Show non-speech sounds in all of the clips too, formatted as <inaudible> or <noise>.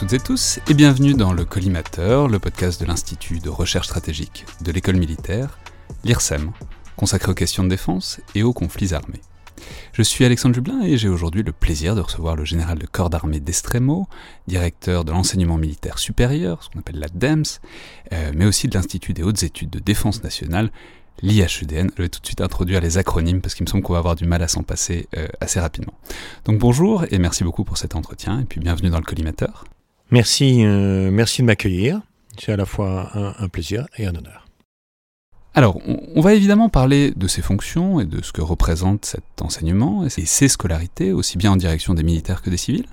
toutes et tous et bienvenue dans le Collimateur, le podcast de l'Institut de recherche stratégique de l'école militaire, l'IRSEM, consacré aux questions de défense et aux conflits armés. Je suis Alexandre Jublin et j'ai aujourd'hui le plaisir de recevoir le général de corps d'armée d'Estremo, directeur de l'enseignement militaire supérieur, ce qu'on appelle la DEMS, euh, mais aussi de l'Institut des hautes études de défense nationale, l'IHEDN. Je vais tout de suite introduire les acronymes parce qu'il me semble qu'on va avoir du mal à s'en passer euh, assez rapidement. Donc bonjour et merci beaucoup pour cet entretien et puis bienvenue dans le collimateur. Merci, euh, merci de m'accueillir. C'est à la fois un plaisir et un honneur. Alors, on va évidemment parler de ses fonctions et de ce que représente cet enseignement et ses scolarités, aussi bien en direction des militaires que des civils.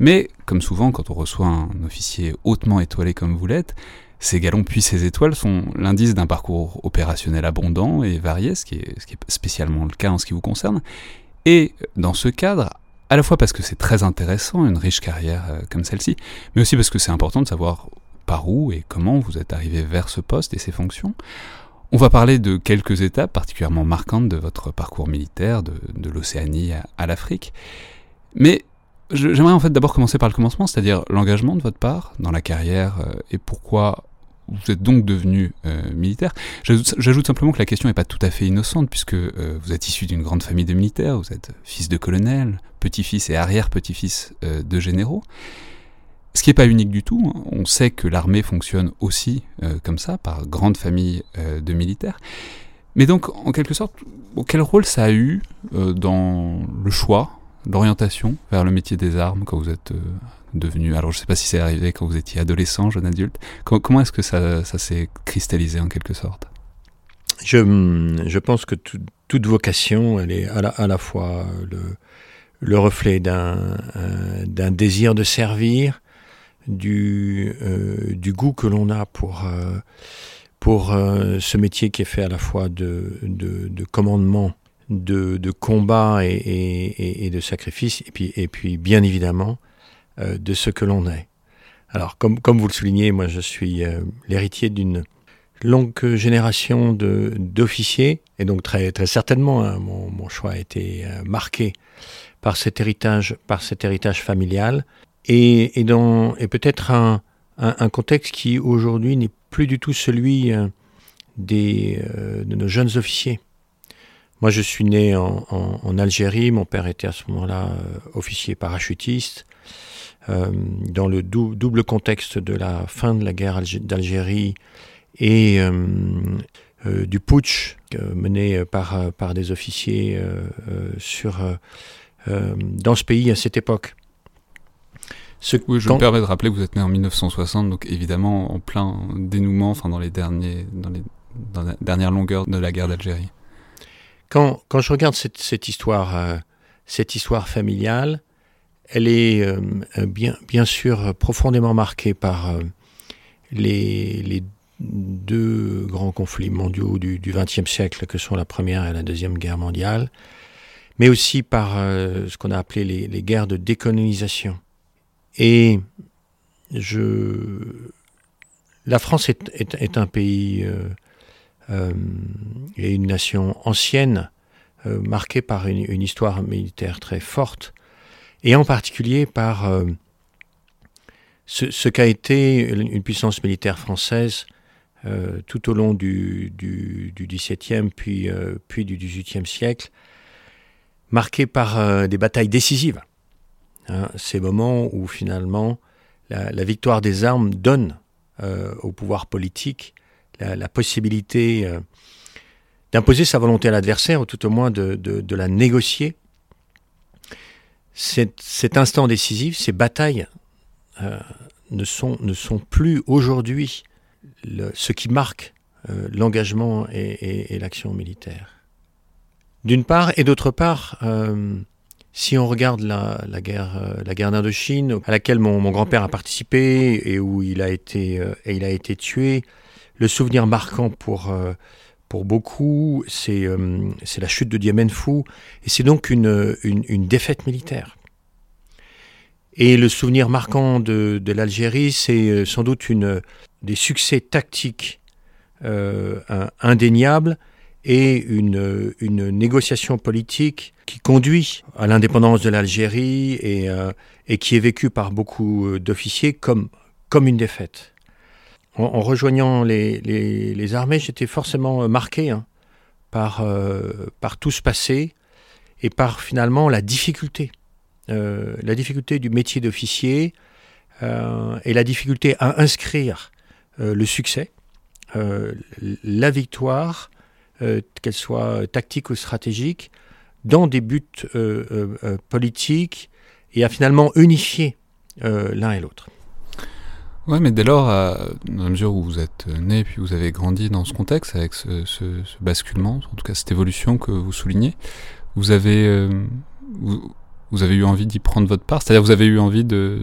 Mais, comme souvent, quand on reçoit un officier hautement étoilé comme vous l'êtes, ces galons puis ces étoiles sont l'indice d'un parcours opérationnel abondant et varié, ce qui, est, ce qui est spécialement le cas en ce qui vous concerne. Et dans ce cadre, à la fois parce que c'est très intéressant, une riche carrière euh, comme celle-ci, mais aussi parce que c'est important de savoir par où et comment vous êtes arrivé vers ce poste et ses fonctions. On va parler de quelques étapes particulièrement marquantes de votre parcours militaire, de, l'Océanie à, l'Afrique. Mais j'aimerais en fait d'abord commencer par le commencement, c'est-à-dire l'engagement de votre part dans la carrière euh, et pourquoi vous êtes donc devenu euh, militaire. J'ajoute simplement que la question n'est pas tout à fait innocente puisque vous êtes issu d'une grande famille de militaires, vous êtes fils de colonel, petit-fils et arrière-petit-fils de généraux. Ce qui n'est pas unique du tout, hein. on sait que l'armée fonctionne aussi euh, comme ça, par grande famille euh, de militaires. Mais donc, en quelque sorte, quel rôle ça a eu euh, dans le choix, l'orientation vers le métier des armes quand vous êtes devenu... Alors, je ne sais pas si c'est arrivé quand vous étiez adolescent, jeune adulte. Comment, est-ce que ça, s'est cristallisé en quelque sorte? Je, je, pense que toute vocation, elle est à la fois le, le reflet d'un désir de servir, du, euh, du goût que l'on a pour, euh, pour euh, ce métier qui est fait à la fois de, de, de commandement, de, de combat et, et, et, de sacrifice, et puis, et puis bien évidemment de ce que l'on est. Alors, comme, comme vous le soulignez, moi je suis l'héritier d'une longue génération d'officiers, et donc très, très certainement, hein, mon, mon, choix a été marqué par cet héritage, par cet héritage familial, et, et, peut-être un, un, contexte qui aujourd'hui n'est plus du tout celui euh, des, euh, de nos jeunes officiers. Moi, je suis né en, en, Algérie, mon père était à ce moment-là euh, officier parachutiste. Dans le dou double contexte de la fin de la guerre d'Algérie et du putsch mené par, par des officiers sur, dans ce pays à cette époque oui, je me permets de rappeler que vous êtes né en 1960, donc évidemment en plein dénouement, enfin dans les derniers, dans les, dans la dernière longueur de la guerre d'Algérie. Quand, quand je regarde cette, cette histoire, euh, cette histoire familiale, elle est euh, bien, bien sûr profondément marquée par euh, les, les deux grands conflits mondiaux du XXe siècle, que sont la Première et la Deuxième Guerre mondiale, mais aussi par ce qu'on a appelé les, guerres de décolonisation. Et je, la France est, un pays euh, euh, et une nation ancienne, euh, marquée par une, histoire militaire très forte, et en particulier par euh, ce, qu'a été une puissance militaire française tout au long du, du, XVIIe puis, puis du XVIIIe siècle, marqués par des batailles décisives. Hein, ces moments où finalement la, victoire des armes donne au pouvoir politique la, possibilité d'imposer sa volonté à l'adversaire, ou tout au moins de, la négocier. Cet, instant décisif, ces batailles euh, ne, sont, plus aujourd'hui ce qui marque euh, l'engagement et, l'action militaire. D'une part, et d'autre part, euh, si on regarde la, la guerre, d'Indochine, à laquelle mon, grand-père a participé et où il a été, été tué, le souvenir marquant pour beaucoup, euh, c'est la chute de Dien Phu, et c'est donc une, défaite militaire. Et le souvenir marquant de, l'Algérie, c'est euh, sans doute des succès tactiques euh, indéniables et une, une, négociation politique qui conduit à l'indépendance de l'Algérie et, et, qui est vécue par beaucoup d'officiers comme, comme une défaite. En, rejoignant les, les, armées, j'étais forcément euh, marqué hein, par, euh, par tout ce passé et par finalement la difficulté, euh, la difficulté du métier d'officier et la difficulté à inscrire le succès, la victoire, qu'elle soit tactique ou stratégique, dans des buts politiques et à finalement unifier l'un et l'autre. Ouais, mais dès lors, dans la mesure où vous êtes né puis vous avez grandi dans ce contexte, avec ce, basculement, en tout cas cette évolution que vous soulignez, vous avez, euh, vous, avez eu envie d'y prendre votre part? C'est-à-dire vous avez eu envie de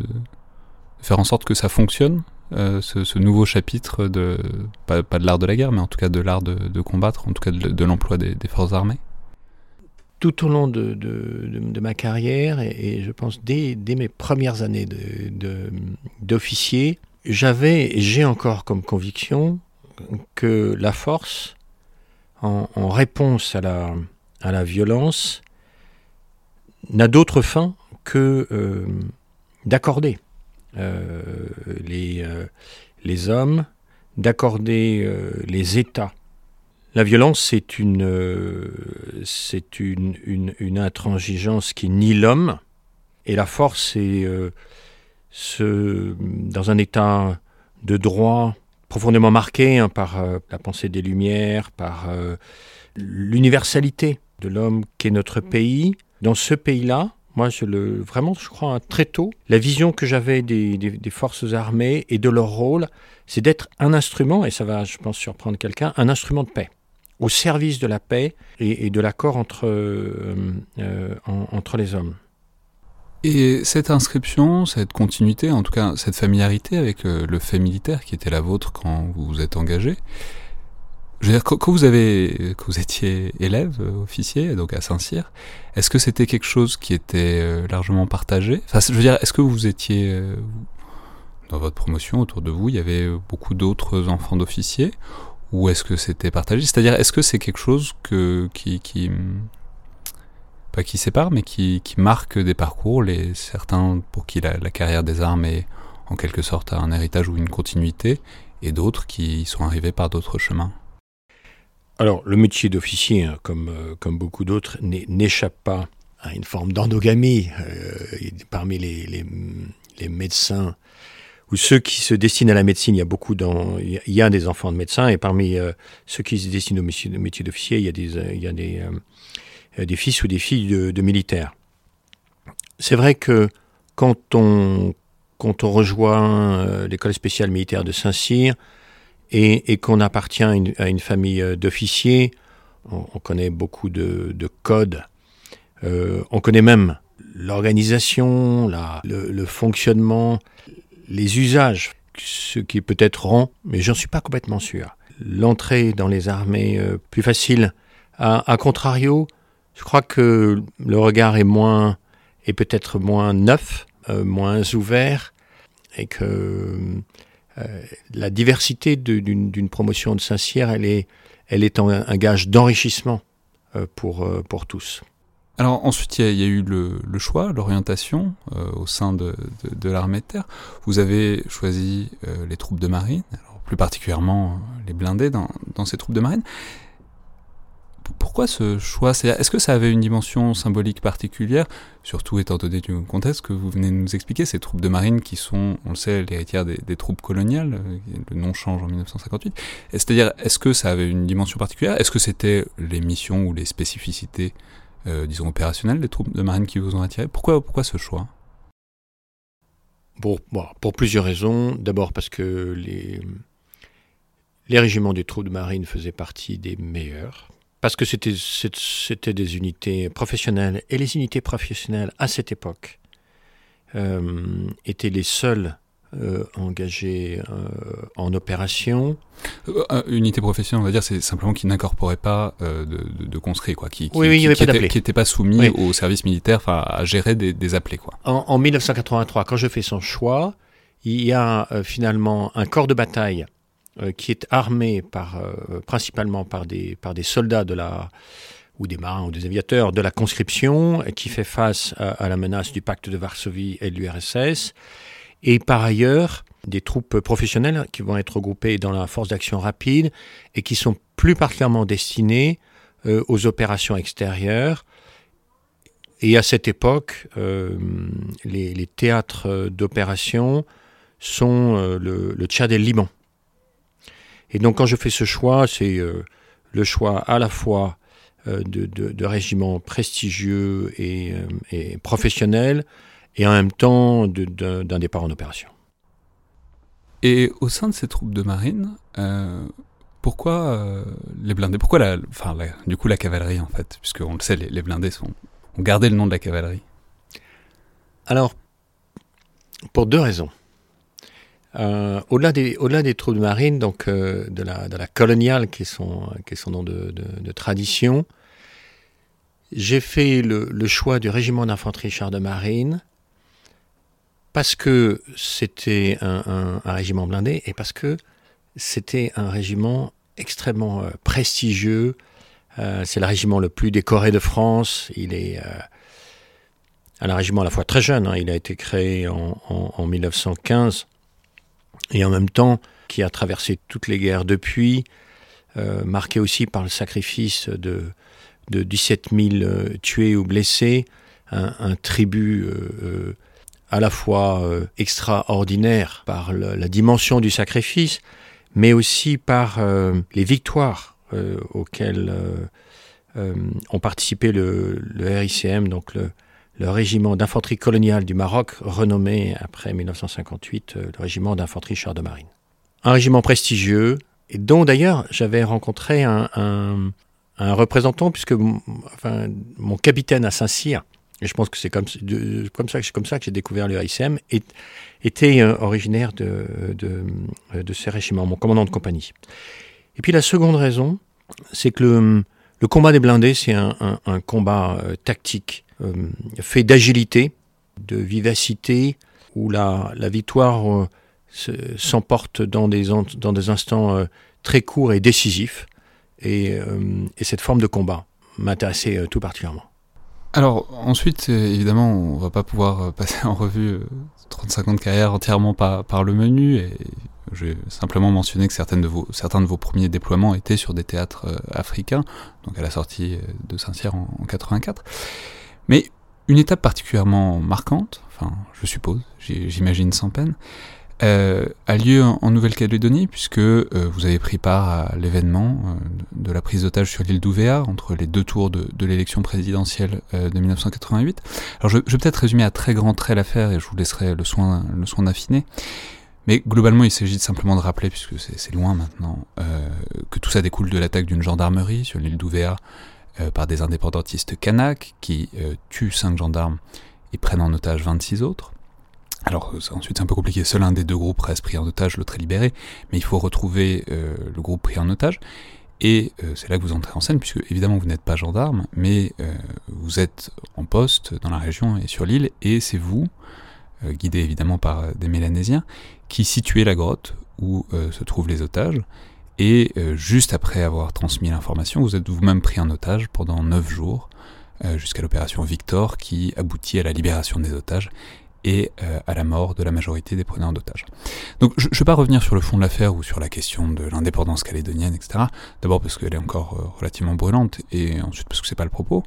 faire en sorte que ça fonctionne, euh, ce, nouveau chapitre de, pas, de l'art de la guerre, mais en tout cas de l'art de, combattre, en tout cas de, l'emploi des, forces armées. Tout au long de, ma carrière, et, je pense dès, mes premières années d'officier, j'avais et j'ai encore comme conviction que la force, en, réponse à la, violence, n'a d'autre fin que euh, d'accorder les, euh, les hommes, d'accorder les États. La violence, c'est une, c'est une, une, une, intransigeance qui nie l'homme, et la force, c'est ce, dans un état de droit profondément marqué hein, par euh, la pensée des Lumières, par euh, l'universalité de l'homme qu'est notre pays. Dans ce pays-là, moi, vraiment, je crois, hein, très tôt, la vision que j'avais des, forces armées et de leur rôle, c'est d'être un instrument, et ça va, je pense, surprendre quelqu'un, un instrument de paix, au service de la paix et, et de l'accord entre, euh, euh, entre les hommes. Et cette inscription, cette continuité, en tout cas cette familiarité avec euh, le fait militaire qui était la vôtre quand vous vous êtes engagé, je veux dire, quand vous avez, quand vous étiez élève, euh, officier, donc à Saint-Cyr, est-ce que c'était quelque chose qui était euh, largement partagé? Enfin, je veux dire, est-ce que vous étiez dans votre promotion autour de vous, il y avait beaucoup d'autres enfants d'officiers, ou est-ce que c'était partagé? C'est-à-dire, est-ce que c'est quelque chose que qui, qui pas qui sépare, mais qui, qui marque des parcours, les, certains pour qui la, la, carrière des armes est en quelque sorte un héritage ou une continuité, et d'autres qui sont arrivés par d'autres chemins? Alors, le métier d'officier, hein, comme, euh, comme beaucoup d'autres, n'échappe pas à une forme d'endogamie. Euh, parmi les, les, médecins ou ceux qui se destinent à la médecine, il y a beaucoup il y a des enfants de médecins, et parmi euh, ceux qui se destinent au métier, d'officier, il y a des, il y a des des fils ou des filles de, militaires. C'est vrai que quand on, quand on rejoint l'école spéciale militaire de Saint-Cyr et, qu'on appartient à une, famille euh, d'officiers, on, connaît beaucoup de, codes, on connaît même l'organisation, le, fonctionnement, les usages, ce qui peut être rend, mais j'en suis pas complètement sûr. L'entrée dans les armées plus facile. À, contrario, je crois que le regard est moins, est peut-être moins neuf, euh, moins ouvert, et que euh, la diversité d'une promotion de Saint-Cyr, elle est, elle un, gage d'enrichissement euh, pour, euh, pour tous. Alors ensuite, il y, a eu le, choix, l'orientation euh, au sein de, de, l'armée de terre. Vous avez choisi les troupes de marine. Plus particulièrement les blindés dans, dans ces troupes de marine. Pourquoi ce choix? Est-ce que ça avait une dimension symbolique particulière, surtout étant donné du contexte que vous venez de nous expliquer, ces troupes de marine qui sont, on le sait, l'héritière des, troupes coloniales, euh, le nom change en 1958. C'est-à-dire, est-ce que ça avait une dimension particulière? Est-ce que c'était les missions ou les spécificités, euh, disons, opérationnelles des troupes de marine qui vous ont attiré? Pourquoi, ce choix? Pour, pour plusieurs raisons. D'abord parce que les régiments des troupes de marine faisaient partie des meilleurs parce que c'était des unités professionnelles, et les unités professionnelles à cette époque euh, étaient les seules euh, engagées euh, en opération. unité professionnelle, on va dire, c'est simplement qui n'incorporait pas de, de, conscrits, quoi, qui n'était pas, soumis au service militaire, à gérer des, appelés. Quoi. En, en, 1983, quand je fais son choix, il y a finalement un corps de bataille qui est armé par, euh, principalement par des, par des soldats de la, ou des marins ou des aviateurs de la conscription, qui fait face à, la menace du pacte de Varsovie et de l'URSS, et par ailleurs des troupes professionnelles qui vont être regroupées dans la force d'action rapide et qui sont plus particulièrement destinées euh, aux opérations extérieures. Et à cette époque, les, théâtres d'opération sont le Tchad et le Liban. Et donc quand je fais ce choix, c'est euh, le choix à la fois euh, de, régiments prestigieux et, euh, et, professionnels, et en même temps d'un départ en opération. Et au sein de ces troupes de marine, pourquoi les blindés Pourquoi la, enfin, du coup la cavalerie en fait? Puisqu'on le sait, les, les, blindés sont, ont gardé le nom de la cavalerie. Alors, pour deux raisons. Euh, au-delà des, au-delà des troupes donc euh, de, la, de la coloniale, qui est son, qui est son nom de, tradition, j'ai fait le, choix du régiment d'infanterie char de marine parce que c'était un, régiment blindé et parce que c'était un régiment extrêmement euh, prestigieux. c'est le régiment le plus décoré de France. Il est un régiment à la fois très jeune. Hein. Il a été créé en 1915 et en même temps qui a traversé toutes les guerres depuis, euh, marqué aussi par le sacrifice de, de 17 000 euh, tués ou blessés, un, tribut euh, à la fois extraordinaire par la dimension du sacrifice, mais aussi par les victoires auxquelles ont participé le, le RICM, donc le, le régiment d'infanterie coloniale du Maroc, renommé après 1958 euh, le régiment d'infanterie char de marine. Un régiment prestigieux, et dont d'ailleurs j'avais rencontré un, représentant, puisque mon capitaine à Saint-Cyr, et je pense que c'est comme, ça, que j'ai découvert le RICM, était euh, originaire de, de, de, ces régiments, mon commandant de compagnie. Et puis la seconde raison, c'est que le, combat des blindés, c'est un, combat euh, tactique euh, fait d'agilité, de vivacité, où la, la victoire euh, s'emporte dans des, dans des instants euh, très courts et décisifs. Et, et cette forme de combat m'intéressait tout particulièrement. Alors ensuite, évidemment, on va pas pouvoir passer en revue 35 ans de carrière entièrement par, par le menu, et je vais simplement mentionner que certaines de vos, certains de vos premiers déploiements étaient sur des théâtres africains, donc à la sortie de Saint-Cyr en, en 84. Mais une étape particulièrement marquante, enfin je suppose, j'imagine sans peine, euh, a lieu en, Nouvelle-Calédonie puisque euh, vous avez pris part à l'événement euh, de la prise d'otage sur l'île d'Ouvéa entre les deux tours de, l'élection présidentielle de 1988. Alors je, vais peut-être résumer à très grands traits l'affaire et je vous laisserai le soin, le soin d'affiner. Mais globalement, il s'agit simplement de rappeler, puisque c'est loin maintenant, que tout ça découle de l'attaque d'une gendarmerie sur l'île d'Ouvéa par des indépendantistes kanaks qui euh, tuent 5 gendarmes et prennent en otage 26 autres. Alors ensuite c'est un peu compliqué, seul un des deux groupes reste pris en otage, l'autre est libéré, mais il faut retrouver euh, le groupe pris en otage. Et c'est là que vous entrez en scène, puisque évidemment vous n'êtes pas gendarme, mais vous êtes en poste dans la région et sur l'île, et c'est vous, guidé évidemment par des Mélanésiens, qui situez la grotte où se trouvent les otages, et euh, juste après avoir transmis l'information, vous êtes vous-même pris en otage pendant 9 jours, euh, jusqu'à l'opération Victor qui aboutit à la libération des otages et euh, à la mort de la majorité des preneurs d'otages. Donc je ne vais pas revenir sur le fond de l'affaire ou sur la question de l'indépendance calédonienne, etc. D'abord parce qu'elle est encore relativement brûlante, et ensuite parce que c'est pas le propos.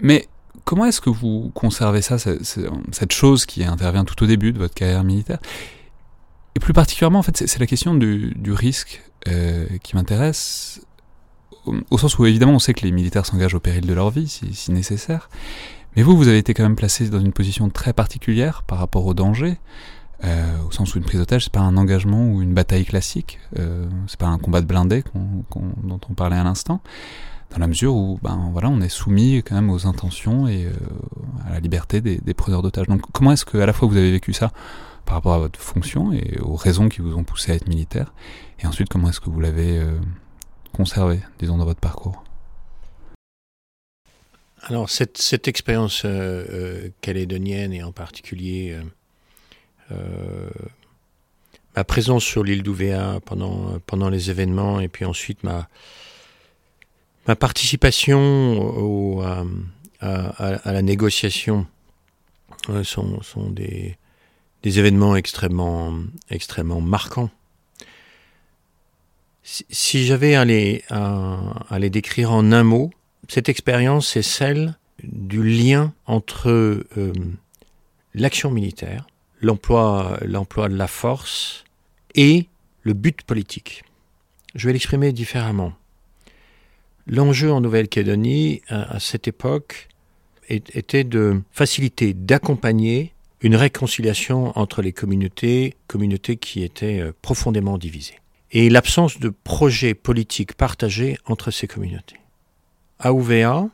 Mais comment est-ce que vous conservez ça, cette chose qui intervient tout au début de votre carrière militaire? Plus particulièrement, en fait, c'est la question du, risque euh, qui m'intéresse, au, sens où évidemment on sait que les militaires s'engagent au péril de leur vie, si nécessaire, mais vous, vous avez été quand même placé dans une position très particulière par rapport au danger, euh, au sens où une prise d'otage, c'est pas un engagement ou une bataille classique, euh, c'est pas un combat de blindés dont on parlait à l'instant, dans la mesure où, ben voilà, on est soumis quand même aux intentions et euh, à la liberté des, preneurs d'otages. Donc, comment est-ce que à la fois vous avez vécu ça par rapport à votre fonction et aux raisons qui vous ont poussé à être militaire, et ensuite comment est-ce que vous l'avez euh, conservé, disons, dans votre parcours? Alors cette, cette expérience euh, euh, calédonienne et en particulier euh, ma présence sur l'île d'Ouvéa pendant, pendant les événements et puis ensuite ma, ma participation au, à, à, la négociation sont, sont des, des, événements extrêmement, extrêmement marquants. Si, j'avais à les, décrire en un mot, cette expérience, c'est celle du lien entre euh, l'action militaire, l'emploi, l'emploi de la force et le but politique. Je vais l'exprimer différemment. L'enjeu en Nouvelle-Calédonie, à, cette époque, était de faciliter, d'accompagner une réconciliation entre les communautés, communautés qui étaient euh, profondément divisées, et l'absence de projets politiques partagés entre ces communautés. À UVA,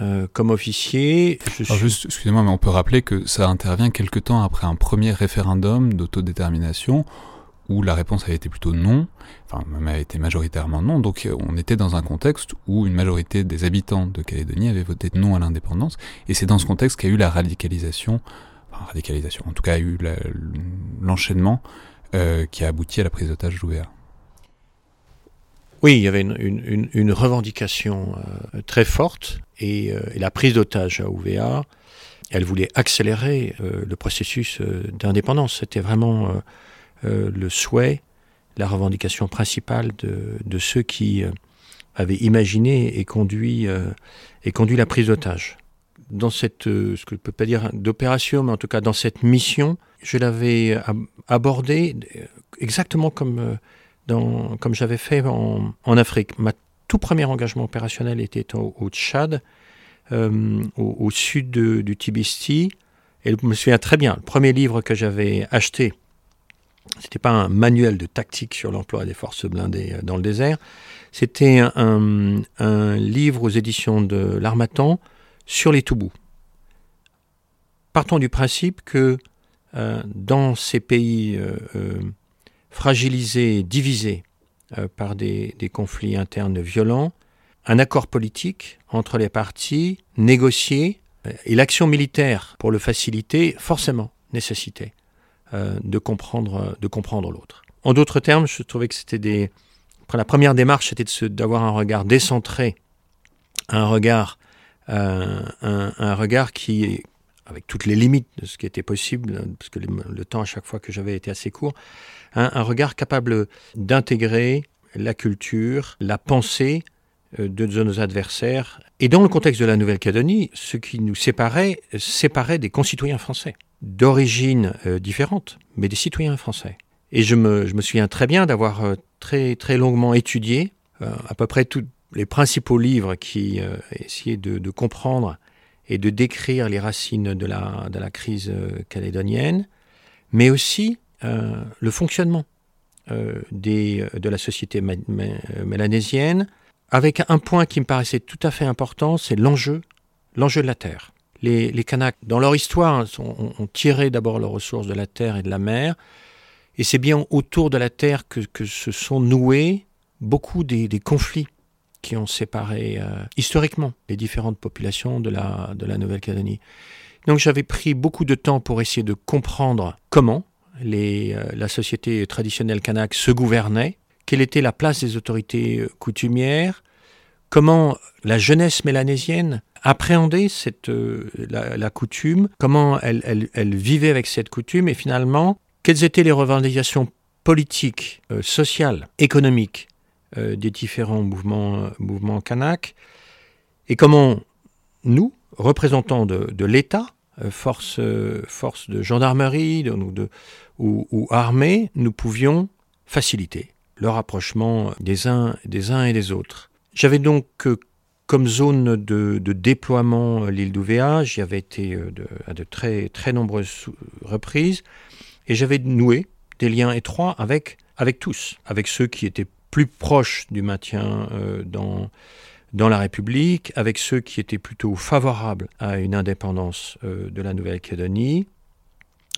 euh, comme officier. juste, excusez-moi, mais on peut rappeler que ça intervient quelque temps après un premier référendum d'autodétermination où la réponse avait été plutôt non, enfin même avait été majoritairement non, donc euh, on était dans un contexte où une majorité des habitants de Calédonie avaient voté non à l'indépendance, et c'est dans ce contexte qu'a eu la radicalisation, radicalisation, en tout cas a eu l'enchaînement euh, qui a abouti à la prise d'otage d'Ouvéa. Oui, il y avait une, revendication euh, très forte et, euh, la prise d'otage à OVA, elle voulait accélérer le processus d'indépendance. C'était vraiment le souhait, la revendication principale de, ceux qui avaient imaginé et conduit, et conduit la prise d'otage. Dans cette, ce que je peux pas dire d'opération, mais en tout cas dans cette mission, je l'avais abordée exactement comme comme j'avais fait en, Afrique. Ma tout premier engagement opérationnel était au, Tchad, euh, au, sud du Tibesti. Et je me souviens très bien, le premier livre que j'avais acheté, c'était pas un manuel de tactique sur l'emploi des forces blindées euh, dans le désert, c'était un, livre aux éditions de l'Armatan sur les Toubous. Partons du principe que euh, dans ces pays divisé euh, par des, conflits internes violents, un accord politique entre les partis négocié euh, et l'action militaire pour le faciliter forcément nécessitait euh, de comprendre, de comprendre l'autre. En d'autres termes, je trouvais que c'était des... La première démarche, c'était d'avoir un regard décentré, un regard, un, regard qui, avec toutes les limites de ce qui était possible, parce que le temps à chaque fois que j'avais été assez court, un regard capable d'intégrer la culture, la pensée euh, de nos adversaires. Et dans le contexte de la Nouvelle-Calédonie, ce qui nous séparait, séparait des concitoyens français, d'origine euh, différente, mais des citoyens français. Et je me, je me souviens très bien d'avoir euh, très, très longuement étudié à peu près tous les principaux livres qui essayaient de, comprendre et de décrire les racines de la, crise calédonienne, mais aussi euh, le fonctionnement euh, euh, de la société mélanésienne, avec un point qui me paraissait tout à fait important, c'est l'enjeu, l'enjeu de la terre. Les, Kanaks, dans leur histoire, ont, tiré d'abord leurs ressources de la terre et de la mer, et c'est bien autour de la terre que, se sont noués beaucoup des conflits qui ont séparé historiquement les différentes populations de la, Nouvelle-Calédonie. Donc j'avais pris beaucoup de temps pour essayer de comprendre comment les, euh, la société traditionnelle kanak se gouvernait, quelle était la place des autorités coutumières, comment la jeunesse mélanésienne appréhendait cette, euh, la, coutume, comment elle, vivait avec cette coutume et finalement, quelles étaient les revendications politiques, euh, sociales, économiques euh, des différents mouvements, mouvements kanak et comment nous, représentants de, de l'État, force, force de gendarmerie de, de, ou, ou armée, nous pouvions faciliter le rapprochement des uns, des uns et des autres. J'avais donc comme zone de, déploiement l'île d'Ouvéa. J'y avais été euh, à de très, très nombreuses reprises et j'avais noué des liens étroits avec, avec tous, avec ceux qui étaient plus proches du maintien euh, dans, dans la République, avec ceux qui étaient plutôt favorables à une indépendance euh, de la Nouvelle-Calédonie.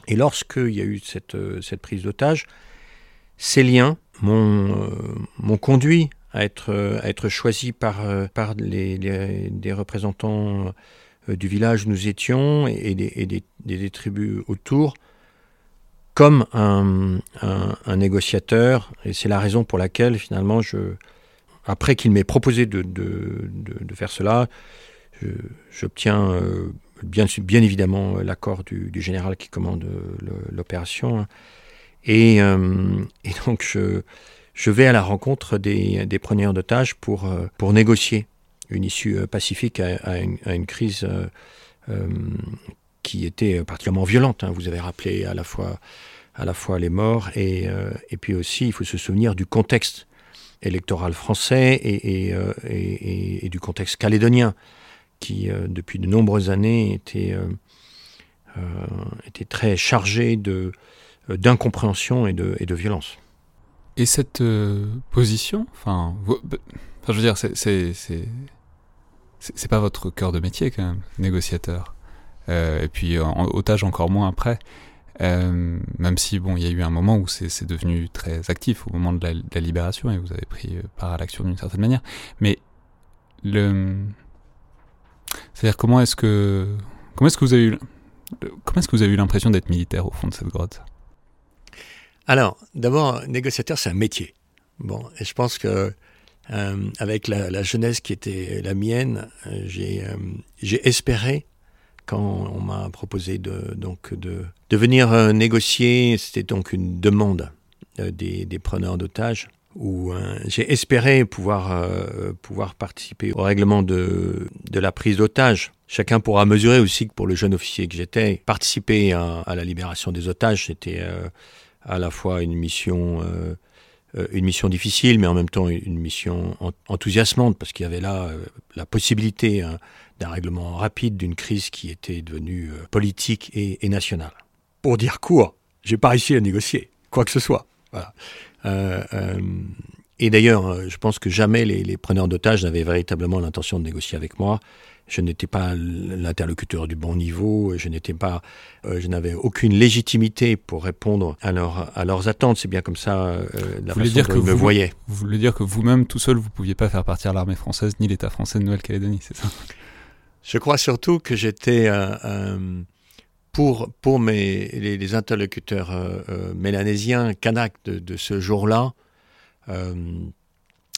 Et lorsqu'il y a eu cette, cette prise d'otage, ces liens m'ont conduit à être, à être choisi par, euh, par les, des représentants euh, du village où nous étions et, des, et des, des, tribus autour comme un, négociateur. Et c'est la raison pour laquelle, finalement, après qu'il m'ait proposé de, faire cela, j'obtiens euh, bien, évidemment l'accord du, général qui commande l'opération. Et, et donc, je vais à la rencontre des, preneurs d'otages pour, euh, pour négocier une issue euh, pacifique à, une, crise euh, qui était particulièrement violente. Hein. Vous avez rappelé à la fois, à la fois les morts et, et puis aussi, il faut se souvenir du contexte électoral français et, et, du contexte calédonien qui, depuis de nombreuses années, était, était très chargé d'incompréhension et de, et de violence. Et cette euh, position, enfin, je veux dire, c'est c'est pas votre cœur de métier quand même, négociateur. Euh, et puis en, otage encore moins après. Euh, même si bon, il y a eu un moment où c'est devenu très actif au moment de la, libération et vous avez pris part à l'action d'une certaine manière. Mais le, c'est-à-dire comment est-ce que comment est-ce que vous avez eu comment est-ce que vous avez eu l'impression d'être militaire au fond de cette grotte? Alors, d'abord, négociateur, c'est un métier. Bon, et je pense que euh, avec la, jeunesse qui était la mienne, euh, euh, j'ai espéré quand on m'a proposé de donc de, venir négocier. C'était donc une demande des, des preneurs d'otages où j'ai espéré pouvoir pouvoir participer au règlement de, de la prise d'otages. Chacun pourra mesurer aussi que pour le jeune officier que j'étais, participer à, la libération des otages, c'était à la fois une mission, euh, euh, une mission difficile, mais en même temps une mission enthousiasmante, parce qu'il y avait là euh, la possibilité hein, d'un règlement rapide d'une crise qui était devenue politique et, nationale. Pour dire court, j'ai pas réussi à négocier quoi que ce soit. Voilà. et d'ailleurs, je pense que jamais les, les preneurs d'otages n'avaient véritablement l'intention de négocier avec moi je n'étais pas l'interlocuteur du bon niveau, je n'étais pas, euh, je n'avais aucune légitimité pour répondre à, à leurs attentes. C'est bien comme ça euh, la façon dire que me vous, voyez. Vous voulez dire que vous-même, tout seul, vous ne pouviez pas faire partir l'armée française ni l'État français de Nouvelle-Calédonie, c'est ça? Je crois surtout que j'étais euh, pour pour mes les, interlocuteurs mélanésiens, Kanak de, ce jour-là,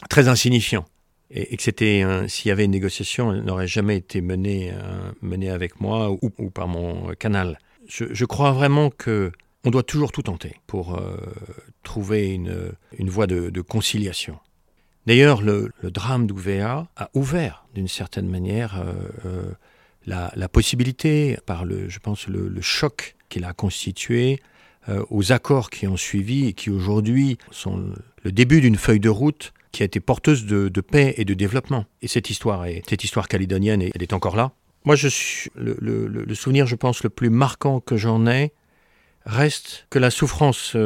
très insignifiant et, que c'était s'il y avait une négociation, elle n'aurait jamais été menée, euh, menée avec moi ou, par mon canal. Je, crois vraiment que on doit toujours tout tenter pour euh, trouver une, une voie de conciliation. D'ailleurs, le, drame d'Ouvéa a ouvert d'une certaine manière euh, euh la, possibilité, par le, je pense, le, choc qu'il a constitué, euh, aux accords qui ont suivi et qui aujourd'hui sont le début d'une feuille de route qui a été porteuse de, paix et de développement. Et cette histoire, cette histoire calédonienne, elle est encore là. Moi, je le, souvenir, je pense, le plus marquant que j'en ai reste que la souffrance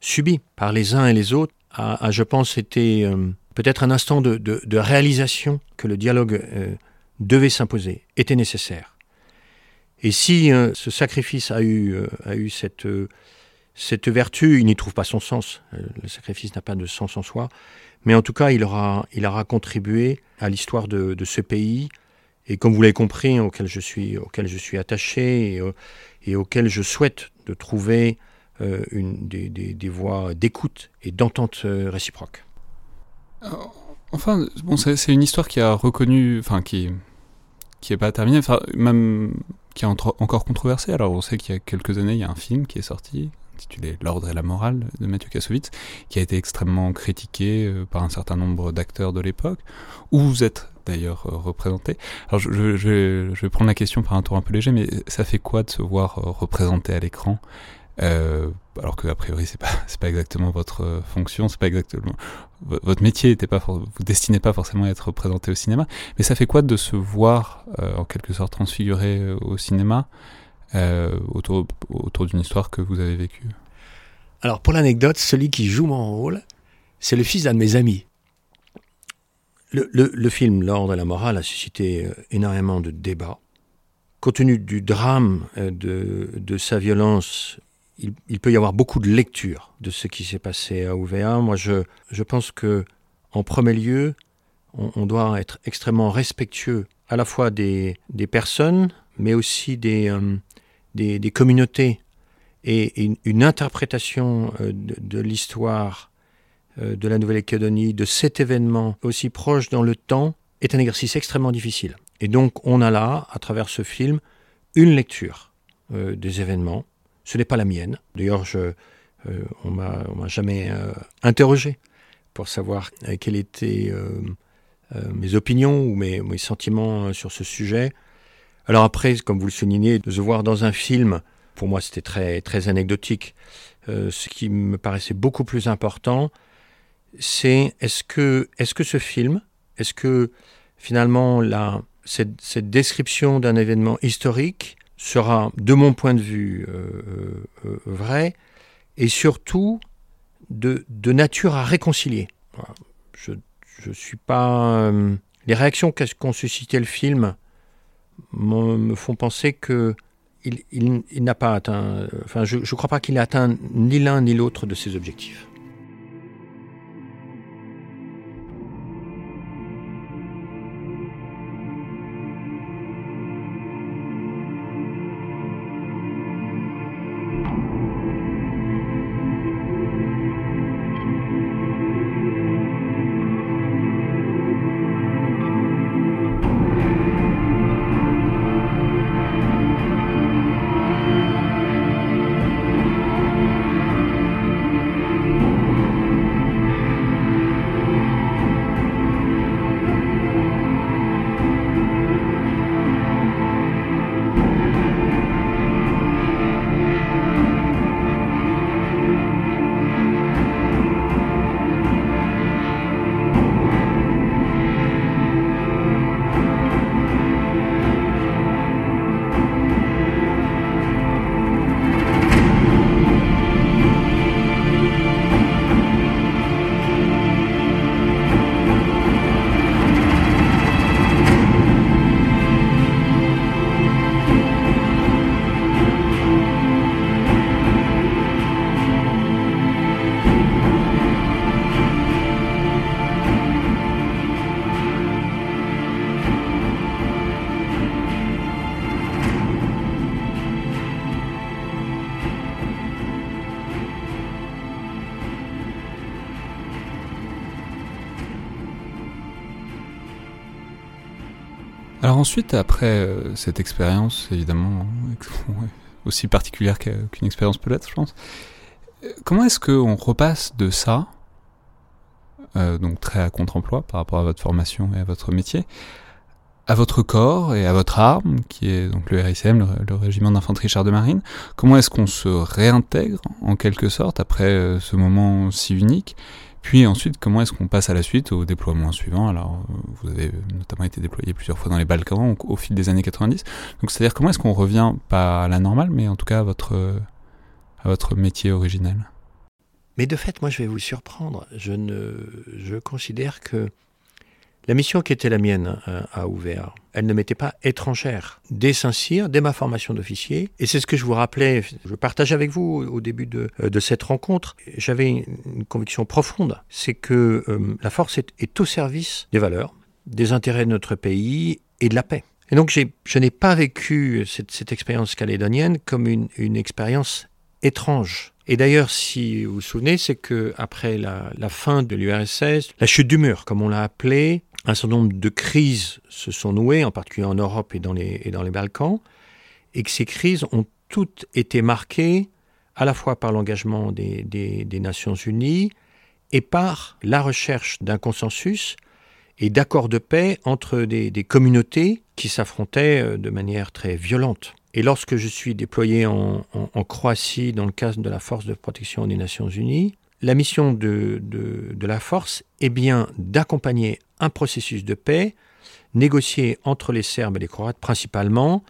subie par les uns et les autres a, je pense, été peut-être un instant de, réalisation que le dialogue euh, devait s'imposer, était nécessaire. Et si ce sacrifice a eu, a eu cette, vertu, il n'y trouve pas son sens. le sacrifice n'a pas de sens en soi. Mais en tout cas, il aura, contribué à l'histoire de, ce pays, et comme vous l'avez compris, auquel je suis, attaché et, euh, auquel je souhaite de trouver euh, des, des, voies d'écoute et d'entente euh, réciproque. Enfin, bon, c'est une histoire qui a reconnu, enfin, qui qui est pas terminée, enfin, même qui est encore controversée. Alors, on sait qu'il y a quelques années, il y a un film qui est sorti, intitulé L'ordre et la morale de Mathieu Kassovitz, qui a été extrêmement critiqué euh, par un certain nombre d'acteurs de l'époque, où vous êtes d'ailleurs euh, représenté. Alors, je, je, vais prendre la question par un tour un peu léger, mais ça fait quoi de se voir euh, représenté à l'écran euh, alors que a priori c'est pas <laughs> c'est pas exactement votre euh, fonction, c'est pas exactement votre métier était pas vous destinez pas forcément à être représenté au cinéma, mais ça fait quoi de se voir euh, en quelque sorte transfiguré au cinéma autour autour d'une histoire que vous avez vécue? Alors pour l'anecdote, celui qui joue mon rôle, c'est le fils d'un de mes amis. Le, le, film L'ordre et la morale a suscité énormément de débats. Compte tenu du drame de, de sa violence il, peut y avoir beaucoup de lectures de ce qui s'est passé à UVA. Moi, je, pense que, en premier lieu, on, doit être extrêmement respectueux à la fois des, personnes, mais aussi des, euh, communautés. Et, une, interprétation euh, de, l'histoire euh, de la Nouvelle-Calédonie, de cet événement aussi proche dans le temps, est un exercice extrêmement difficile. Et donc, on a là, à travers ce film, une lecture des événements ce n'est pas la mienne. D'ailleurs, euh, on m'a jamais euh, interrogé pour savoir euh, quelles étaient mes opinions ou mes, sentiments sur ce sujet. Alors après, comme vous le soulignez, de se voir dans un film, pour moi c'était très, très anecdotique. ce qui me paraissait beaucoup plus important, c'est est-ce que, est que ce film, est-ce que finalement cette description d'un événement historique sera, de mon point de vue, euh, euh, euh, vrai, et surtout de, nature à réconcilier. Je ne suis pas... les réactions qu'ont suscité le film me font penser que il, n'a pas atteint... Enfin, je ne crois pas qu'il ait atteint ni l'un ni l'autre de ses objectifs. Ensuite, après euh, cette expérience, évidemment, <laughs> aussi particulière qu'une expérience peut l'être, je pense, euh, comment est-ce qu'on repasse de ça, euh, donc très à contre-emploi par rapport à votre formation et à votre métier, à votre corps et à votre arme, qui est donc le RICM, le, le régiment d'infanterie char de marine, comment est-ce qu'on se réintègre en quelque sorte après ce moment si unique? Puis ensuite, comment est-ce qu'on passe à la suite au déploiement suivant? Alors, euh, vous avez notamment été déployé plusieurs fois dans les Balkans au, fil des années 90. Donc, c'est-à-dire comment est-ce qu'on revient, pas à la normale, mais en tout cas à votre, à votre métier originel? Mais de fait, moi, je vais vous surprendre. Je, ne, je considère que la mission qui était la mienne euh, à UVA, elle ne m'était pas étrangère. Dès Saint-Cyr, dès ma formation d'officier, et c'est ce que je vous rappelais, je partage avec vous au début de, euh, cette rencontre, j'avais une conviction profonde, c'est que euh, la force est, au service des valeurs, des intérêts de notre pays et de la paix. Et donc je n'ai pas vécu cette, expérience calédonienne comme une, expérience étrange. Et d'ailleurs, si vous vous souvenez, c'est que après la fin de l'URSS, la chute du mur, comme on l'a appelé, un certain nombre de crises se sont nouées, en particulier en Europe et dans les, Balkans, et que ces crises ont toutes été marquées à la fois par l'engagement des, Nations Unies et par la recherche d'un consensus et d'accords de paix entre des, communautés qui s'affrontaient euh, de manière très violente. Et lorsque je suis déployé en, Croatie dans le cadre de la force de protection des Nations Unies, la mission de la force est bien d'accompagner un processus de paix négocié entre les Serbes et les Croates principalement,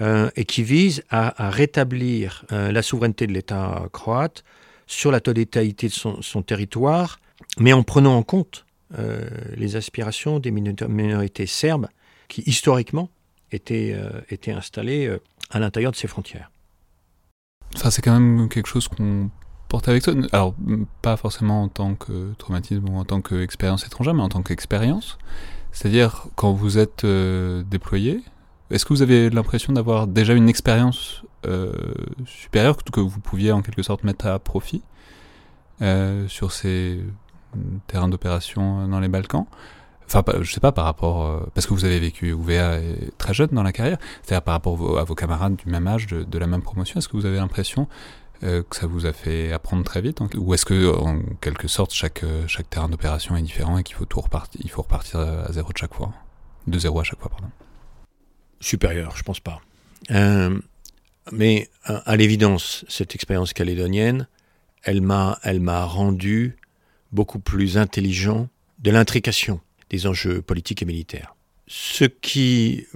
euh, et qui vise à, rétablir euh, la souveraineté de l'État croate sur la totalité de son, territoire, mais en prenant en compte euh, les aspirations des minorités serbes qui historiquement étaient, étaient installées à l'intérieur de ces frontières. Ça, c'est quand même quelque chose qu'on porte avec toi. Alors, pas forcément en tant que traumatisme ou en tant qu'expérience étrangère, mais en tant qu'expérience. C'est-à-dire, quand vous êtes euh, déployé, est-ce que vous avez l'impression d'avoir déjà une expérience euh, supérieure que vous pouviez en quelque sorte mettre à profit euh, sur ces terrains d'opération dans les Balkans? Enfin, je sais pas par rapport parce que vous avez vécu UVA très jeune dans la carrière, c'est-à-dire par rapport à vos camarades du même âge, de la même promotion. Est-ce que vous avez l'impression euh, que ça vous a fait apprendre très vite Ou est-ce que, en quelque sorte, chaque, chaque terrain d'opération est différent et qu'il faut, tout repartir, il faut repartir à zéro de chaque fois De zéro à chaque fois, pardon? Supérieur, je pense pas. Euh, mais à l'évidence, cette expérience calédonienne, elle m'a, elle m'a rendu beaucoup plus intelligent de l'intrication des enjeux politiques et militaires. Ce qui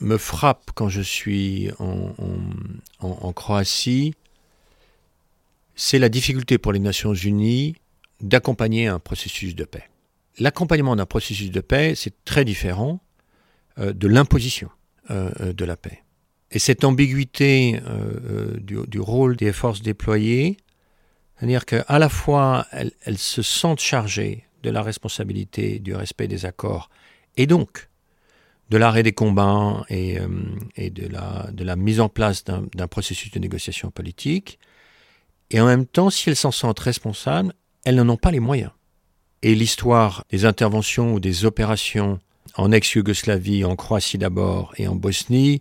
me frappe quand je suis en Croatie, c'est la difficulté pour les Nations Unies d'accompagner un processus de paix. L'accompagnement d'un processus de paix, c'est très différent euh, de l'imposition euh, de la paix. Et cette ambiguïté euh, du, rôle des forces déployées, c'est-à-dire qu'à la fois elles, se sentent chargées de la responsabilité du respect des accords et donc de l'arrêt des combats et, de, la, mise en place d'un processus de négociation politique, et en même temps, si elles s'en sentent responsables, elles n'en ont pas les moyens. Et l'histoire des interventions ou des opérations en ex-Yougoslavie, en Croatie d'abord et en Bosnie,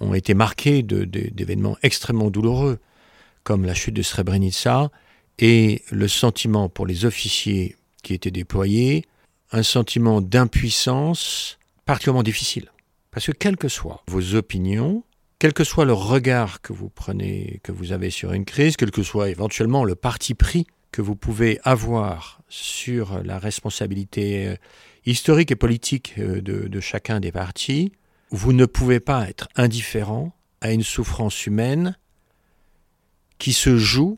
ont été marquées d'événements extrêmement douloureux, comme la chute de Srebrenica et le sentiment pour les officiers qui étaient déployés, un sentiment d'impuissance particulièrement difficile. Parce que quelles que soient vos opinions, quel que soit le regard que vous prenez, que vous avez sur une crise, quel que soit éventuellement le parti pris que vous pouvez avoir sur la responsabilité historique et politique de, de chacun des partis, vous ne pouvez pas être indifférent à une souffrance humaine qui se joue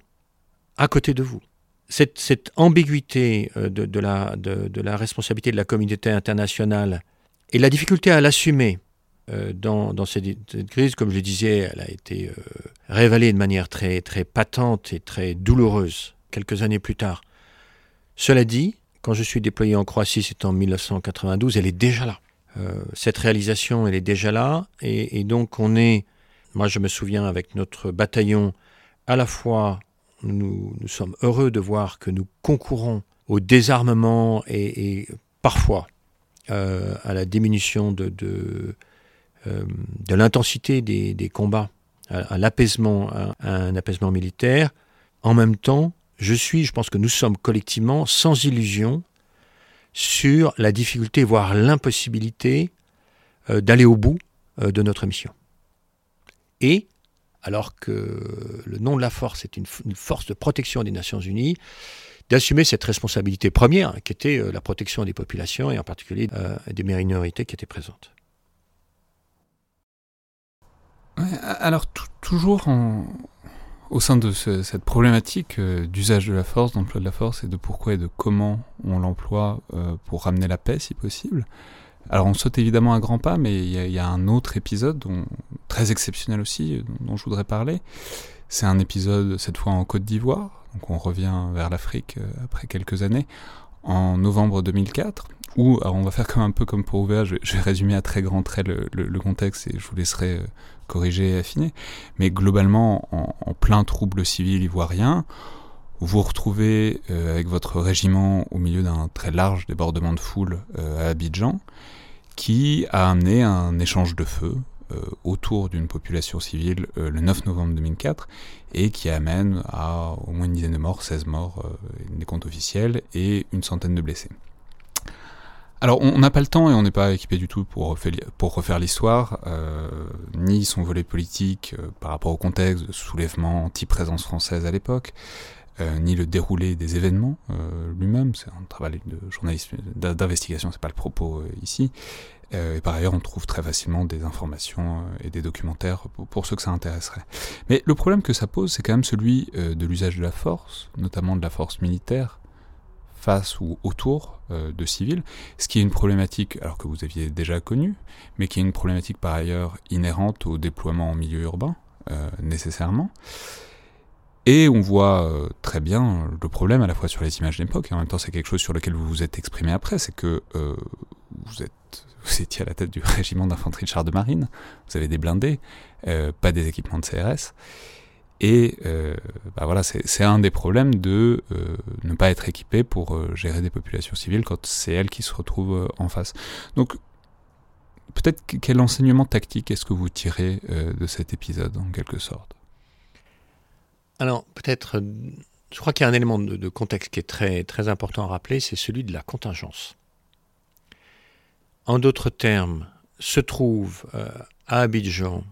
à côté de vous. Cette, ambiguïté de, de, la, responsabilité de la communauté internationale et la difficulté à l'assumer euh, dans, dans cette, crise, comme je le disais, elle a été euh, révélée de manière très, très patente et très douloureuse quelques années plus tard. Cela dit, quand je suis déployé en Croatie, c'est en 1992, elle est déjà là. Euh, cette réalisation, elle est déjà là, et, donc on est, moi je me souviens avec notre bataillon, à la fois nous, sommes heureux de voir que nous concourons au désarmement et, parfois euh, à la diminution de, euh, de l'intensité des, combats, à, l'apaisement, à, un apaisement militaire. En même temps, je suis, je pense que nous sommes collectivement sans illusion sur la difficulté, voire l'impossibilité euh, d'aller au bout euh, de notre mission. Et, alors que le nom de la force est une, force de protection des Nations Unies, d'assumer cette responsabilité première, qui était euh, la protection des populations et en particulier euh, des minorités qui étaient présentes. Alors toujours en, au sein de ce, cette problématique euh, d'usage de la force, d'emploi de la force et de pourquoi et de comment on l'emploie euh, pour ramener la paix si possible. Alors on saute évidemment un grand pas, mais il y, y, a un autre épisode dont, très exceptionnel aussi dont, je voudrais parler. C'est un épisode cette fois en Côte d'Ivoire, donc on revient vers l'Afrique euh, après quelques années, en novembre 2004, où, alors on va faire comme un peu comme pour Ouvert, je, vais résumer à très grands traits le, contexte et je vous laisserai euh, corriger et affiner. Mais globalement, en, plein trouble civil ivoirien, vous vous retrouvez euh, avec votre régiment au milieu d'un très large débordement de foule euh, à Abidjan, qui a amené un échange de feu autour d'une population civile le 9 novembre 2004 et qui amène à au moins une dizaine de morts, 16 morts, des comptes officiels, et une centaine de blessés. Alors, on n'a pas le temps et on n'est pas équipé du tout pour refaire, l'histoire, euh, ni son volet politique euh, par rapport au contexte de soulèvement anti-présence française à l'époque, euh, ni le déroulé des événements lui-même. C'est un travail de journaliste d'investigation, c'est pas le propos ici. et par ailleurs, on trouve très facilement des informations et des documentaires pour, ceux que ça intéresserait. Mais le problème que ça pose, c'est quand même celui de l'usage de la force, notamment de la force militaire, face ou autour euh, de civils, ce qui est une problématique alors que vous aviez déjà connue, mais qui est une problématique par ailleurs inhérente au déploiement en milieu urbain, euh, nécessairement. Et on voit euh, très bien le problème à la fois sur les images d'époque, et en même temps c'est quelque chose sur lequel vous vous êtes exprimé après, c'est que vous, êtes, <laughs> vous étiez à la tête du <laughs> régiment d'infanterie de chars de marine, vous avez des blindés, pas des équipements de CRS, et euh, bah voilà, c'est un des problèmes de euh, ne pas être équipé pour euh, gérer des populations civiles quand c'est elles qui se retrouvent en face. Donc, peut-être quel enseignement tactique est-ce que vous tirez de cet épisode, en quelque sorte? Alors, peut-être, je crois qu'il y a un élément de, de, contexte qui est très, très important à rappeler, c'est celui de la contingence. En d'autres termes, se trouve à Abidjan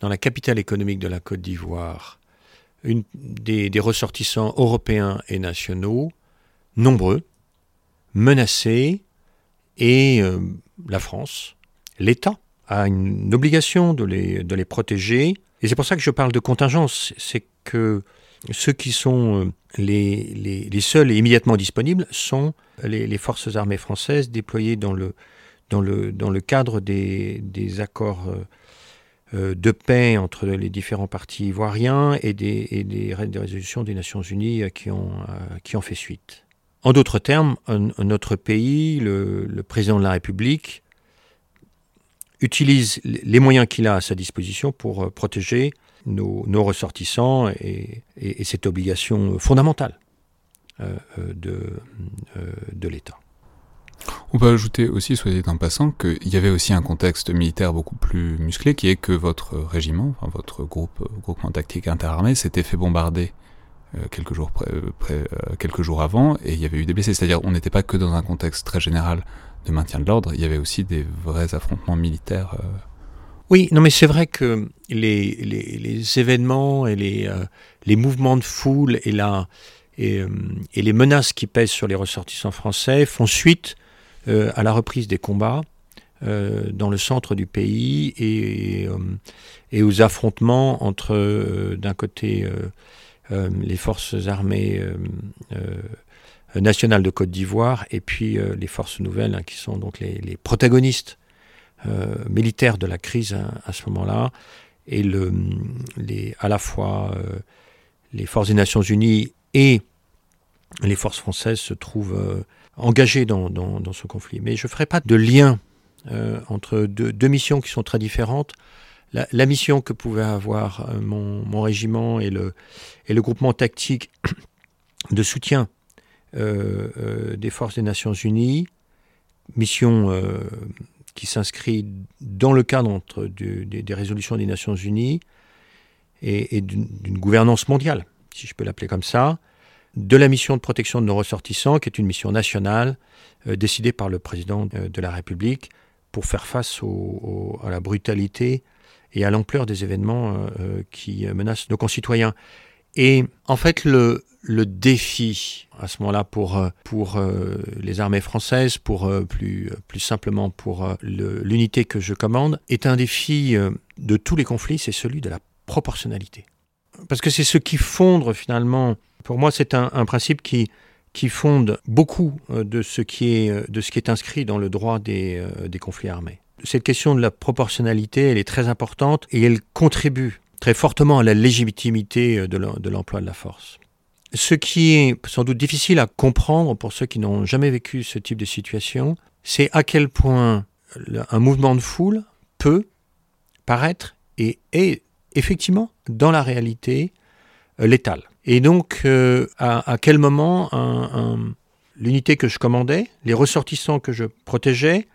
dans la capitale économique de la Côte d'Ivoire, des, ressortissants européens et nationaux, nombreux, menacés, et euh, la France, l'État, a une obligation de les, protéger. Et c'est pour ça que je parle de contingence, c'est que ceux qui sont euh, les, seuls et immédiatement disponibles sont les, forces armées françaises déployées dans le, cadre des, accords euh, de paix entre les différents partis ivoiriens et des, et des, résolutions des Nations Unies qui ont, euh, qui ont fait suite. En d'autres termes, notre pays, le, président de la République, utilise les moyens qu'il a à sa disposition pour euh, protéger nos, ressortissants et, et, cette obligation fondamentale de l'État. On peut ajouter aussi, soit dit en passant, qu'il y avait aussi un contexte militaire beaucoup plus musclé, qui est que votre régiment, votre groupe, groupement tactique interarmé, s'était fait bombarder euh, quelques, jours euh, quelques jours avant, et il y avait eu des blessés. C'est-à-dire, on n'était pas que dans un contexte très général de maintien de l'ordre, il y avait aussi des vrais affrontements militaires. Euh. Oui, non, mais c'est vrai que les, événements et les, mouvements de foule et les menaces qui pèsent sur les ressortissants français font suite euh, à la reprise des combats euh, dans le centre du pays et, euh, aux affrontements entre, d'un côté, les forces armées nationales de Côte d'Ivoire et puis les forces nouvelles hein, qui sont donc les, protagonistes militaires de la crise hein, à ce moment-là. Et le, les, à la fois les forces des Nations Unies et les forces françaises se trouvent engagé dans, dans, ce conflit. Mais je ne ferai pas de lien euh, entre deux, missions qui sont très différentes. La, mission que pouvait avoir euh, mon, régiment et le, et groupement tactique <coughs> de soutien euh, des forces des Nations Unies, mission qui s'inscrit dans le cadre des, résolutions des Nations Unies et d'une gouvernance mondiale, si je peux l'appeler comme ça, de la mission de protection de nos ressortissants, qui est une mission nationale euh, décidée par le président euh, de la République pour faire face à la brutalité et à l'ampleur des événements euh, qui menacent nos concitoyens. Et en fait, le, défi à ce moment-là pour, pour les armées françaises, pour plus, plus simplement pour l'unité que je commande, est un défi de tous les conflits, c'est celui de la proportionnalité. Parce que c'est ce qui fonde finalement pour moi, c'est un, principe qui, fonde beaucoup euh, de ce qui est, euh, de ce qui est inscrit dans le droit euh, des conflits armés. Cette question de la proportionnalité, elle est très importante et elle contribue très fortement à la légitimité de l'emploi de la force. Ce qui est sans doute difficile à comprendre pour ceux qui n'ont jamais vécu ce type de situation, c'est à quel point un mouvement de foule peut paraître et est effectivement dans la réalité euh. Et donc, euh, à, quel moment l'unité que je commandais, les ressortissants que je protégeais,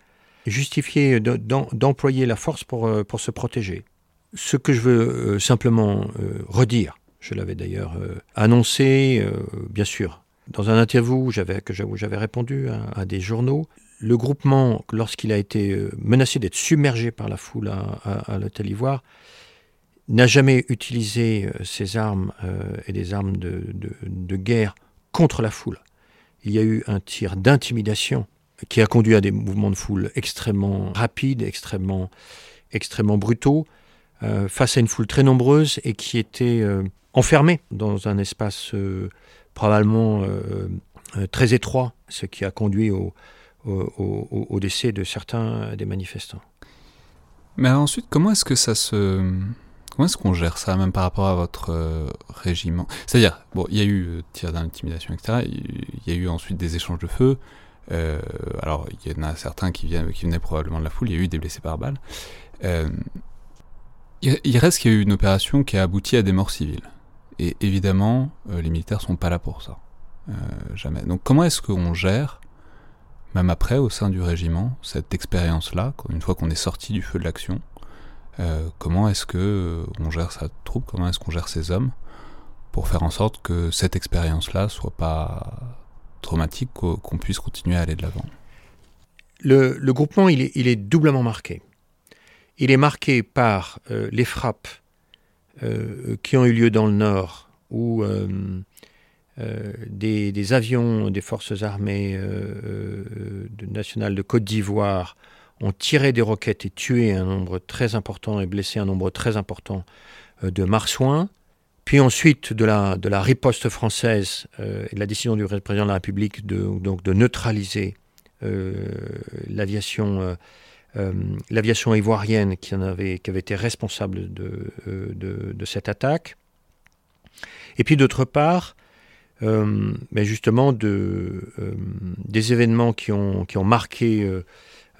justifiaient d'employer la force pour, euh, pour se protéger. Ce que je veux simplement redire, je l'avais d'ailleurs annoncé, bien sûr, dans un interview que j'avais répondu à, des journaux, le groupement, lorsqu'il a été menacé d'être submergé par la foule à l'hôtel Ivoire, n'a jamais utilisé euh, ces armes euh, et des armes de, guerre contre la foule. Il y a eu un tir d'intimidation qui a conduit à des mouvements de foule extrêmement rapides, extrêmement, extrêmement brutaux, euh, face à une foule très nombreuse et qui était enfermée dans un espace probablement très étroit, ce qui a conduit au, au, décès de certains des manifestants. Mais ensuite, comment est-ce que ça se Comment est-ce qu'on gère ça, même par rapport à votre euh, régiment C'est-à-dire, bon, il y a eu euh, tir d'intimidation, etc. Il y a eu ensuite des échanges de feu. Euh, alors, il y en a certains qui, viennent, venaient probablement de la foule. Il y a eu des blessés par balle. il, reste qu'il y a eu une opération qui a abouti à des morts civiles. Et évidemment, les militaires sont pas là pour ça. jamais. Donc, comment est-ce qu'on gère, même après, au sein du régiment, cette expérience-là, une fois qu'on est sorti du feu de l'action? Euh, comment est-ce que euh, on gère sa troupe, comment est-ce qu'on gère ses hommes pour faire en sorte que cette expérience-là soit pas traumatique, qu'on puisse continuer à aller de l'avant? Le, groupement, il est, doublement marqué. Il est marqué par euh, les frappes qui ont eu lieu dans le Nord, où des, avions des forces armées nationales de Côte d'Ivoire ont tiré des roquettes et tué un nombre très important et blessé un nombre très important euh, de marsouins. Puis ensuite de la, de riposte française euh, et de la décision du président de la République de, de neutraliser euh, l'aviation ivoirienne qui, avait, été responsable de, de, cette attaque. Et puis d'autre part, mais justement de, des événements qui ont marqué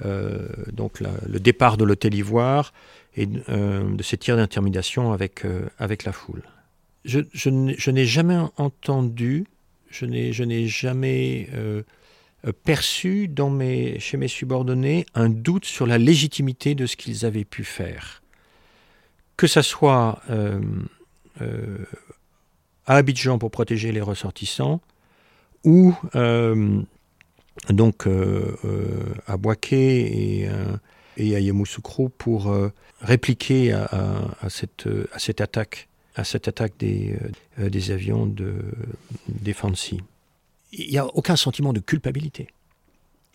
euh, donc le départ de l'hôtel Ivoire et euh, de ces tirs d'intermédiation avec, euh, avec la foule. Je, je n'ai jamais entendu, je n'ai jamais perçu chez mes subordonnés un doute sur la légitimité de ce qu'ils avaient pu faire. Que ce soit à Abidjan pour protéger les ressortissants ou euh, euh, à Boaké et, euh, et à Yamoussoukro pour répliquer à, cette, à cette attaque à cette attaque des, des avions de, des Fancy. Il n'y a aucun sentiment de culpabilité?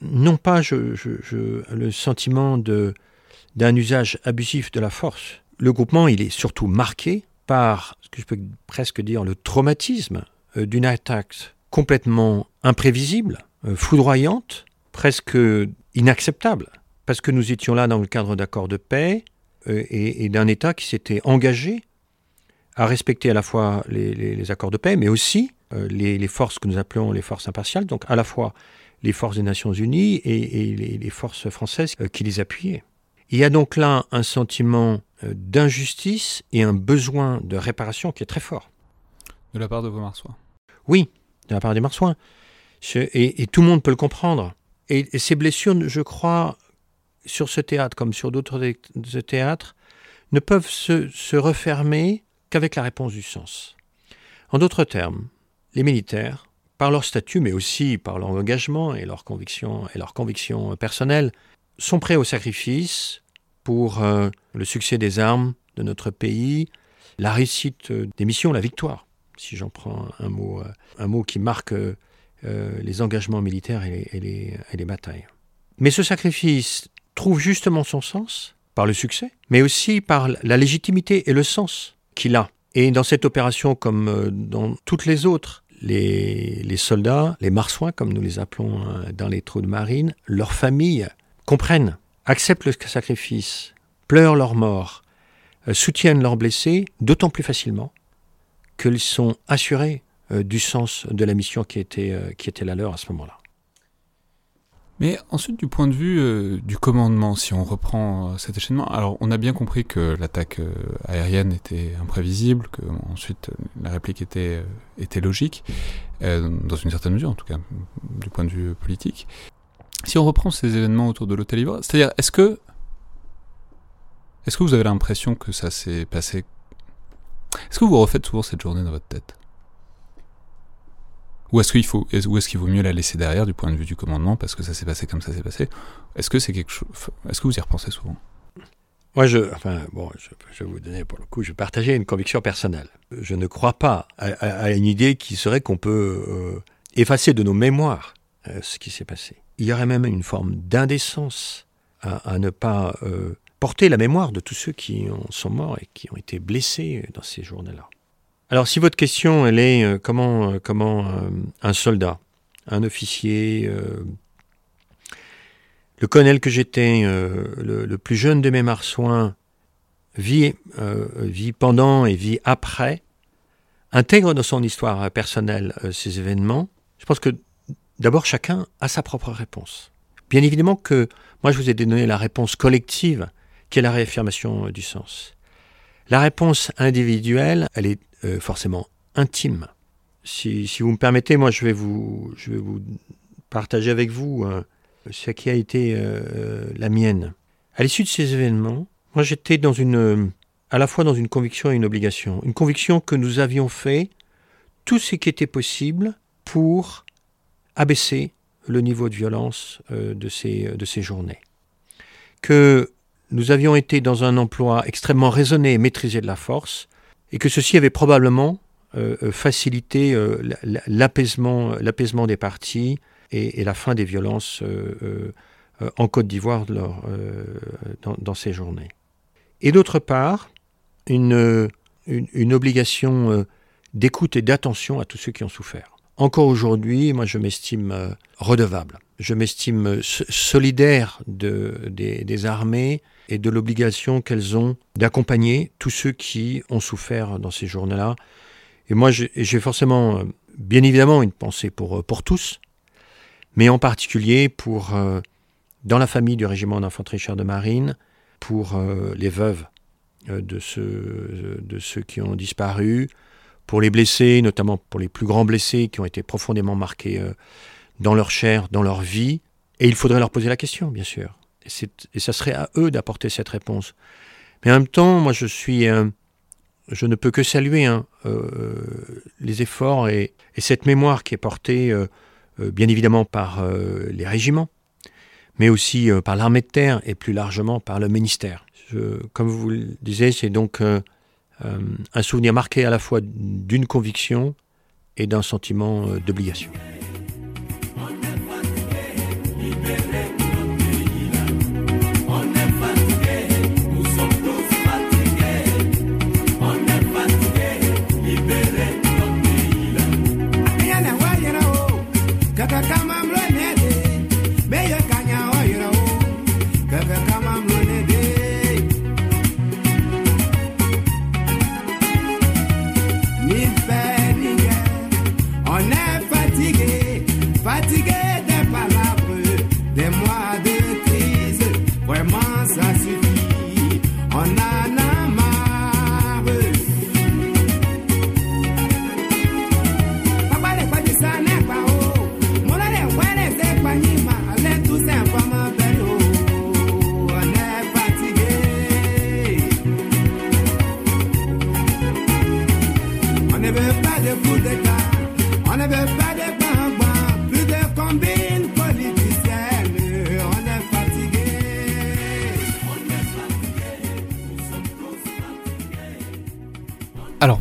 Non pas je, je, le sentiment d'un usage abusif de la force. Le groupement, il est surtout marqué par, ce que je peux presque dire, le traumatisme d'une attaque complètement imprévisible, euh, foudroyante, presque inacceptable, parce que nous étions là dans le cadre d'accords de paix euh, et, d'un État qui s'était engagé à respecter à la fois les, accords de paix, mais aussi euh, les, forces que nous appelons les forces impartiales, donc à la fois les forces des Nations Unies et, les, forces françaises qui les appuyaient. Il y a donc là un sentiment d'injustice et un besoin de réparation qui est très fort. De la part de vos marsouins Oui, de la part des marsouins. Et, tout le monde peut le comprendre. Et, ces blessures, je crois, sur ce théâtre comme sur d'autres théâtres, ne peuvent se, refermer qu'avec la réponse du sens. En d'autres termes, les militaires, par leur statut, mais aussi par leur engagement et leurs convictions et leurs convictions personnelles, sont prêts au sacrifice pour euh, le succès des armes de notre pays, la réussite des missions, la victoire. Si j'en prends un mot, euh, un mot qui marque euh, les engagements militaires et les, batailles. Mais ce sacrifice trouve justement son sens par le succès, mais aussi par la légitimité et le sens qu'il a. Et dans cette opération, comme euh, dans toutes les autres, les, soldats, les marsouins, comme nous les appelons euh, dans les trous de marine, leurs familles comprennent, acceptent le sacrifice, pleurent leur mort, soutiennent leurs blessés, d'autant plus facilement qu'ils sont assurés du sens de la mission qui était, qui était la leur à ce moment-là. Mais ensuite, du point de vue euh, du commandement, si on reprend euh, cet échaînement, alors on a bien compris que l'attaque euh, aérienne était imprévisible, que ensuite la réplique était, était logique, dans une certaine mesure en tout cas, du point de vue politique. Si on reprend ces événements autour de l'hôtel Ivoire, c'est-à-dire, est-ce que, est-ce que vous avez l'impression que ça s'est passé? Est-ce que vous refaites souvent cette journée dans votre tête? Ou est-ce qu'il faut, ou est-ce qu'il vaut mieux la laisser derrière du point de vue du commandement parce que ça s'est passé comme ça s'est passé? Est-ce que c'est quelque chose Est-ce que vous y repensez souvent? Moi, je, enfin, bon, je, vais vous donner pour le coup, je partageais une conviction personnelle. Je ne crois pas à, une idée qui serait qu'on peut euh, effacer de nos mémoires euh, ce qui s'est passé. Il y aurait même une forme d'indécence à, ne pas euh, porter la mémoire de tous ceux qui sont morts et qui ont été blessés dans ces journées-là. Alors si votre question elle est euh, comment, euh, comment euh, un soldat, un officier, le colonel que j'étais, le, plus jeune de mes marsouins, vit, vit pendant et vit après, intègre dans son histoire personnelle ces événements, je pense que d'abord chacun a sa propre réponse. Bien évidemment que moi je vous ai donné la réponse collective qui est la réaffirmation du sens. La réponse individuelle, elle est euh, forcément intime. Si, vous me permettez, moi je vais vous, je vais vous partager avec vous euh, ce qui a été euh, la mienne. À l'issue de ces événements, moi j'étais à la fois dans une conviction et une obligation. Une conviction que nous avions fait tout ce qui était possible pour abaisser le niveau de violence de, ces, de ces journées. Que nous avions été dans un emploi extrêmement raisonné et maîtrisé de la force, et que ceci avait probablement euh, euh, facilité euh, l'apaisement, des partis et, la fin des violences en Côte d'Ivoire dans, ces journées. Et d'autre part, une, obligation d'écoute et d'attention à tous ceux qui ont souffert. Encore aujourd'hui, moi je m'estime redevable, je m'estime solidaire de, des, des armées et de l'obligation qu'elles ont d'accompagner tous ceux qui ont souffert dans ces journées-là. Et moi, j'ai forcément, euh, bien évidemment, une pensée pour, euh, pour tous, mais en particulier pour, euh, dans la famille du régiment d'infanterie char de marine, pour les veuves de ceux, de ceux qui ont disparu, pour les blessés, notamment pour les plus grands blessés qui ont été profondément marqués dans leur chair, dans leur vie. Et il faudrait leur poser la question, bien sûr et ça serait à eux d'apporter cette réponse. Mais en même temps, moi, je suis, je ne peux que saluer hein, euh, les efforts et, cette mémoire qui est portée, euh, euh, bien évidemment, par les régiments, mais aussi par l'armée de terre et plus largement par le ministère. comme vous le disiez, c'est donc un souvenir marqué à la fois d'une conviction et d'un sentiment d'obligation.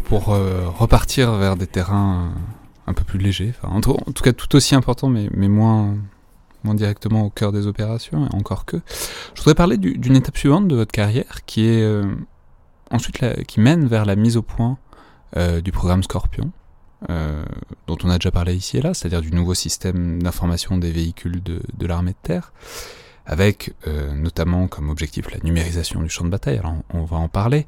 Pour euh, repartir vers des terrains un peu plus légers, enfin, en, tout, cas tout aussi importants, mais, moins, directement au cœur des opérations, et encore que. Je voudrais parler d'une étape suivante de votre carrière, qui est euh, ensuite qui mène vers la mise au point euh, du programme Scorpion, dont on a déjà parlé ici et là, c'est-à-dire du nouveau système d'information des véhicules de l'armée de terre, avec notamment comme objectif la numérisation du champ de bataille, alors on va en parler.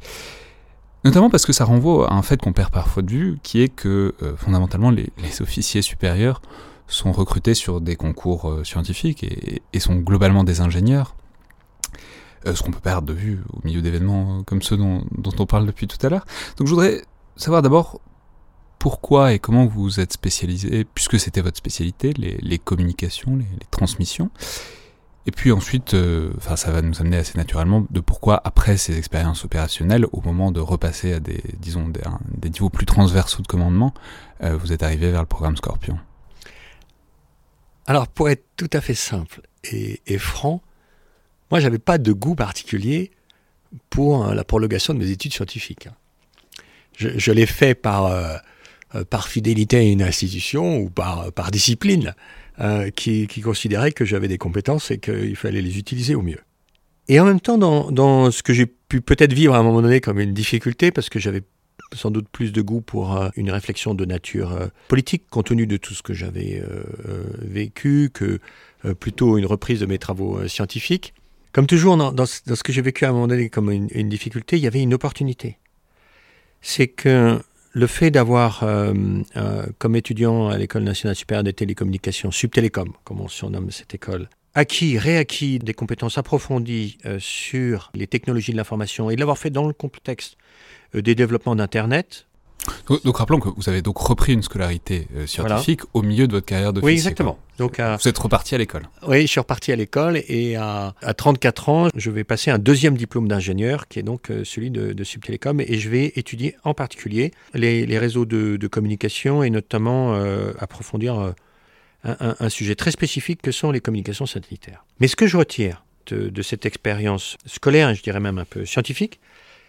Notamment parce que ça renvoie à un fait qu'on perd parfois de vue, qui est que euh, fondamentalement les, officiers supérieurs sont recrutés sur des concours euh, scientifiques et, sont globalement des ingénieurs. Euh, ce qu'on peut perdre de vue au milieu d'événements comme ceux dont, on parle depuis tout à l'heure. Donc je voudrais savoir d'abord pourquoi et comment vous êtes spécialisé, puisque c'était votre spécialité, les, communications, les transmissions, et puis ensuite, euh, ça va nous amener assez naturellement de pourquoi, après ces expériences opérationnelles, au moment de repasser à des, disons, des, niveaux plus transversaux de commandement, euh, vous êtes arrivé vers le programme Scorpion. Alors, pour être tout à fait simple et, franc, moi, j'avais pas de goût particulier pour euh, la prolongation de mes études scientifiques. Je, l'ai fait par, par fidélité à une institution ou par, par discipline. Euh, qui, considérait que j'avais des compétences et qu'il fallait les utiliser au mieux. Et en même temps, dans, ce que j'ai pu peut-être vivre à un moment donné comme une difficulté, parce que j'avais sans doute plus de goût pour euh, une réflexion de nature euh, politique, compte tenu de tout ce que j'avais vécu, que plutôt une reprise de mes travaux scientifiques. Comme toujours, dans, ce que j'ai vécu à un moment donné comme une, une difficulté, il y avait une opportunité. C'est que le fait d'avoir, euh, euh, comme étudiant à l'École nationale supérieure des télécommunications, Subtélécom, comme on surnomme cette école, acquis, réacquis des compétences approfondies euh, sur les technologies de l'information et l'avoir fait dans le contexte des développements d'Internet, donc, rappelons que vous avez donc repris une scolarité euh, scientifique au milieu de votre carrière d'officier. Oui, exactement. Donc, vous êtes reparti à l'école. Oui, je suis reparti à l'école et à, 34 ans, je vais passer un deuxième diplôme d'ingénieur qui est donc euh, celui de, de Subtelecom et je vais étudier en particulier les, réseaux de, communication et notamment euh, approfondir un, sujet très spécifique que sont les communications satellitaires. Mais ce que je retire de, de cette expérience scolaire je dirais même un peu scientifique,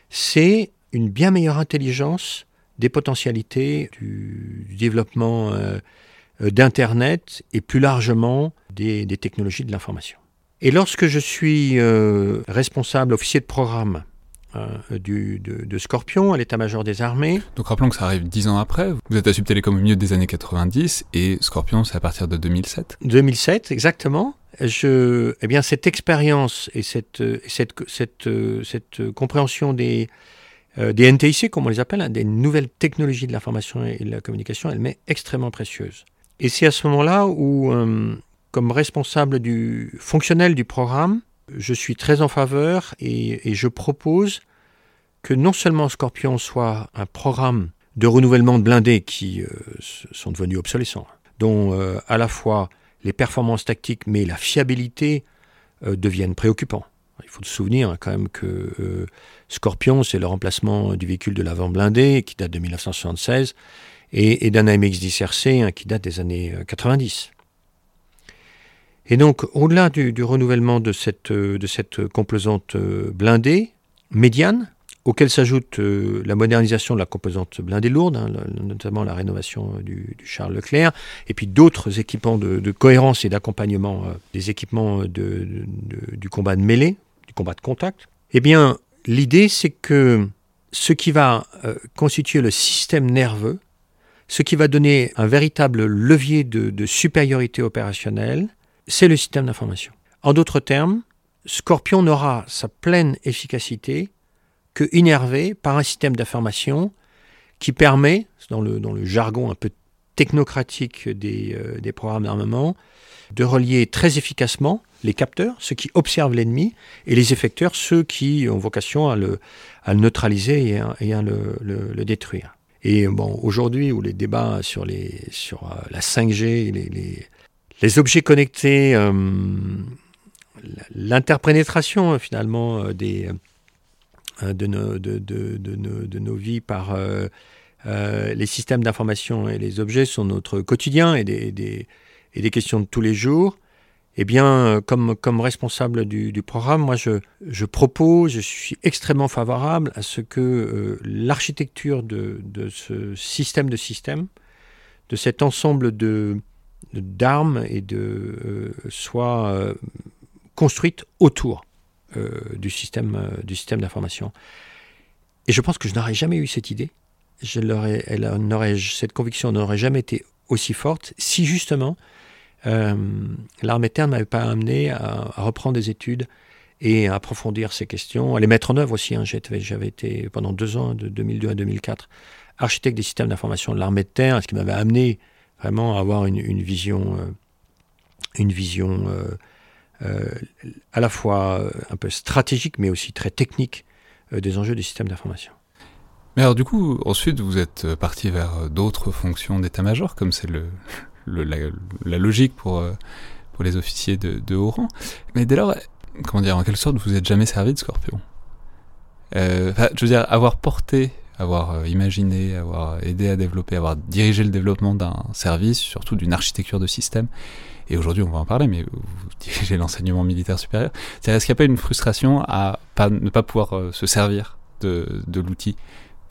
c'est une bien meilleure intelligence des potentialités du, développement euh, euh, d'Internet et plus largement des, technologies de l'information. Et lorsque je suis euh, responsable, officier de programme du, de, Scorpion à l'état-major des armées. Donc rappelons que ça arrive dix ans après. Vous êtes à Subtélécom au milieu des années 90 et Scorpion c'est à partir de 2007. 2007 exactement. Je, eh bien cette expérience et cette, cette, cette, cette compréhension des, euh, des NTIC, comme on les appelle, hein, des nouvelles technologies de l'information et de la communication, elle m'est extrêmement précieuse. Et c'est à ce moment-là où, euh, comme responsable du fonctionnel du programme, je suis très en faveur et, je propose que non seulement Scorpion soit un programme de renouvellement de blindés qui euh, sont devenus obsolescents, dont à la fois les performances tactiques mais la fiabilité deviennent préoccupants. Il faut se souvenir hein, quand même que euh, Scorpion, c'est le remplacement du véhicule de l'avant blindé qui date de 1976 et, d'un AMX-10 RC hein, qui date des années 90. Euh, et donc, au-delà du, renouvellement de cette, euh, de cette composante blindée, médiane, auquel s'ajoute la modernisation de la composante blindée lourde, hein, notamment la rénovation du, Charles Leclerc, et puis d'autres équipements de, cohérence et d'accompagnement des équipements du combat de mêlée, combat de contact, eh bien, l'idée, c'est que ce qui va euh, constituer le système nerveux, ce qui va donner un véritable levier de, supériorité opérationnelle, c'est le système d'information. En d'autres termes, Scorpion n'aura sa pleine efficacité que innervé par un système d'information qui permet, dans le, jargon un peu technocratique des, euh, des programmes d'armement, de relier très efficacement les capteurs, ceux qui observent l'ennemi, et les effecteurs, ceux qui ont vocation à le, neutraliser et à, le, détruire. Et bon, aujourd'hui, où les débats sur, euh, la 5G, les, objets connectés, euh, l'interprénétration finalement euh, des, de, nos, de, de, nos, vies par les systèmes d'information et les objets sont notre quotidien et des, et des questions de tous les jours, eh bien, euh, comme, comme responsable du, programme, moi, je, je, propose, je suis extrêmement favorable à ce que euh, l'architecture de, de, ce système de système, de cet ensemble de d'armes et de euh, soit construite autour du système du système d'information. Et je pense que je n'aurais jamais eu cette idée. Je elle cette conviction n'aurait jamais été aussi forte si justement euh, l'armée de terre ne m'avait pas amené à, reprendre des études et à approfondir ces questions, à les mettre en œuvre aussi. Hein. J'avais été pendant deux ans, de 2002 à 2004, architecte des systèmes d'information de l'armée de terre, ce qui m'avait amené vraiment à avoir une, vision, une vision euh, euh, à la fois un peu stratégique, mais aussi très technique des enjeux des systèmes d'information. Mais alors du coup, ensuite, vous êtes parti vers d'autres fonctions d'état-major, comme c'est le, <laughs> la, logique pour, pour les officiers de, haut rang. Mais dès lors, comment dire, en quelque sorte, vous n'êtes jamais servi de Scorpion? Euh, je veux dire, avoir porté, avoir euh, imaginé, avoir aidé à développer, avoir dirigé le développement d'un service, surtout d'une architecture de système, et aujourd'hui on va en parler, mais vous dirigez l'enseignement militaire supérieur, est-ce qu'il n'y a pas une frustration à ne pas pouvoir euh, se servir de, l'outil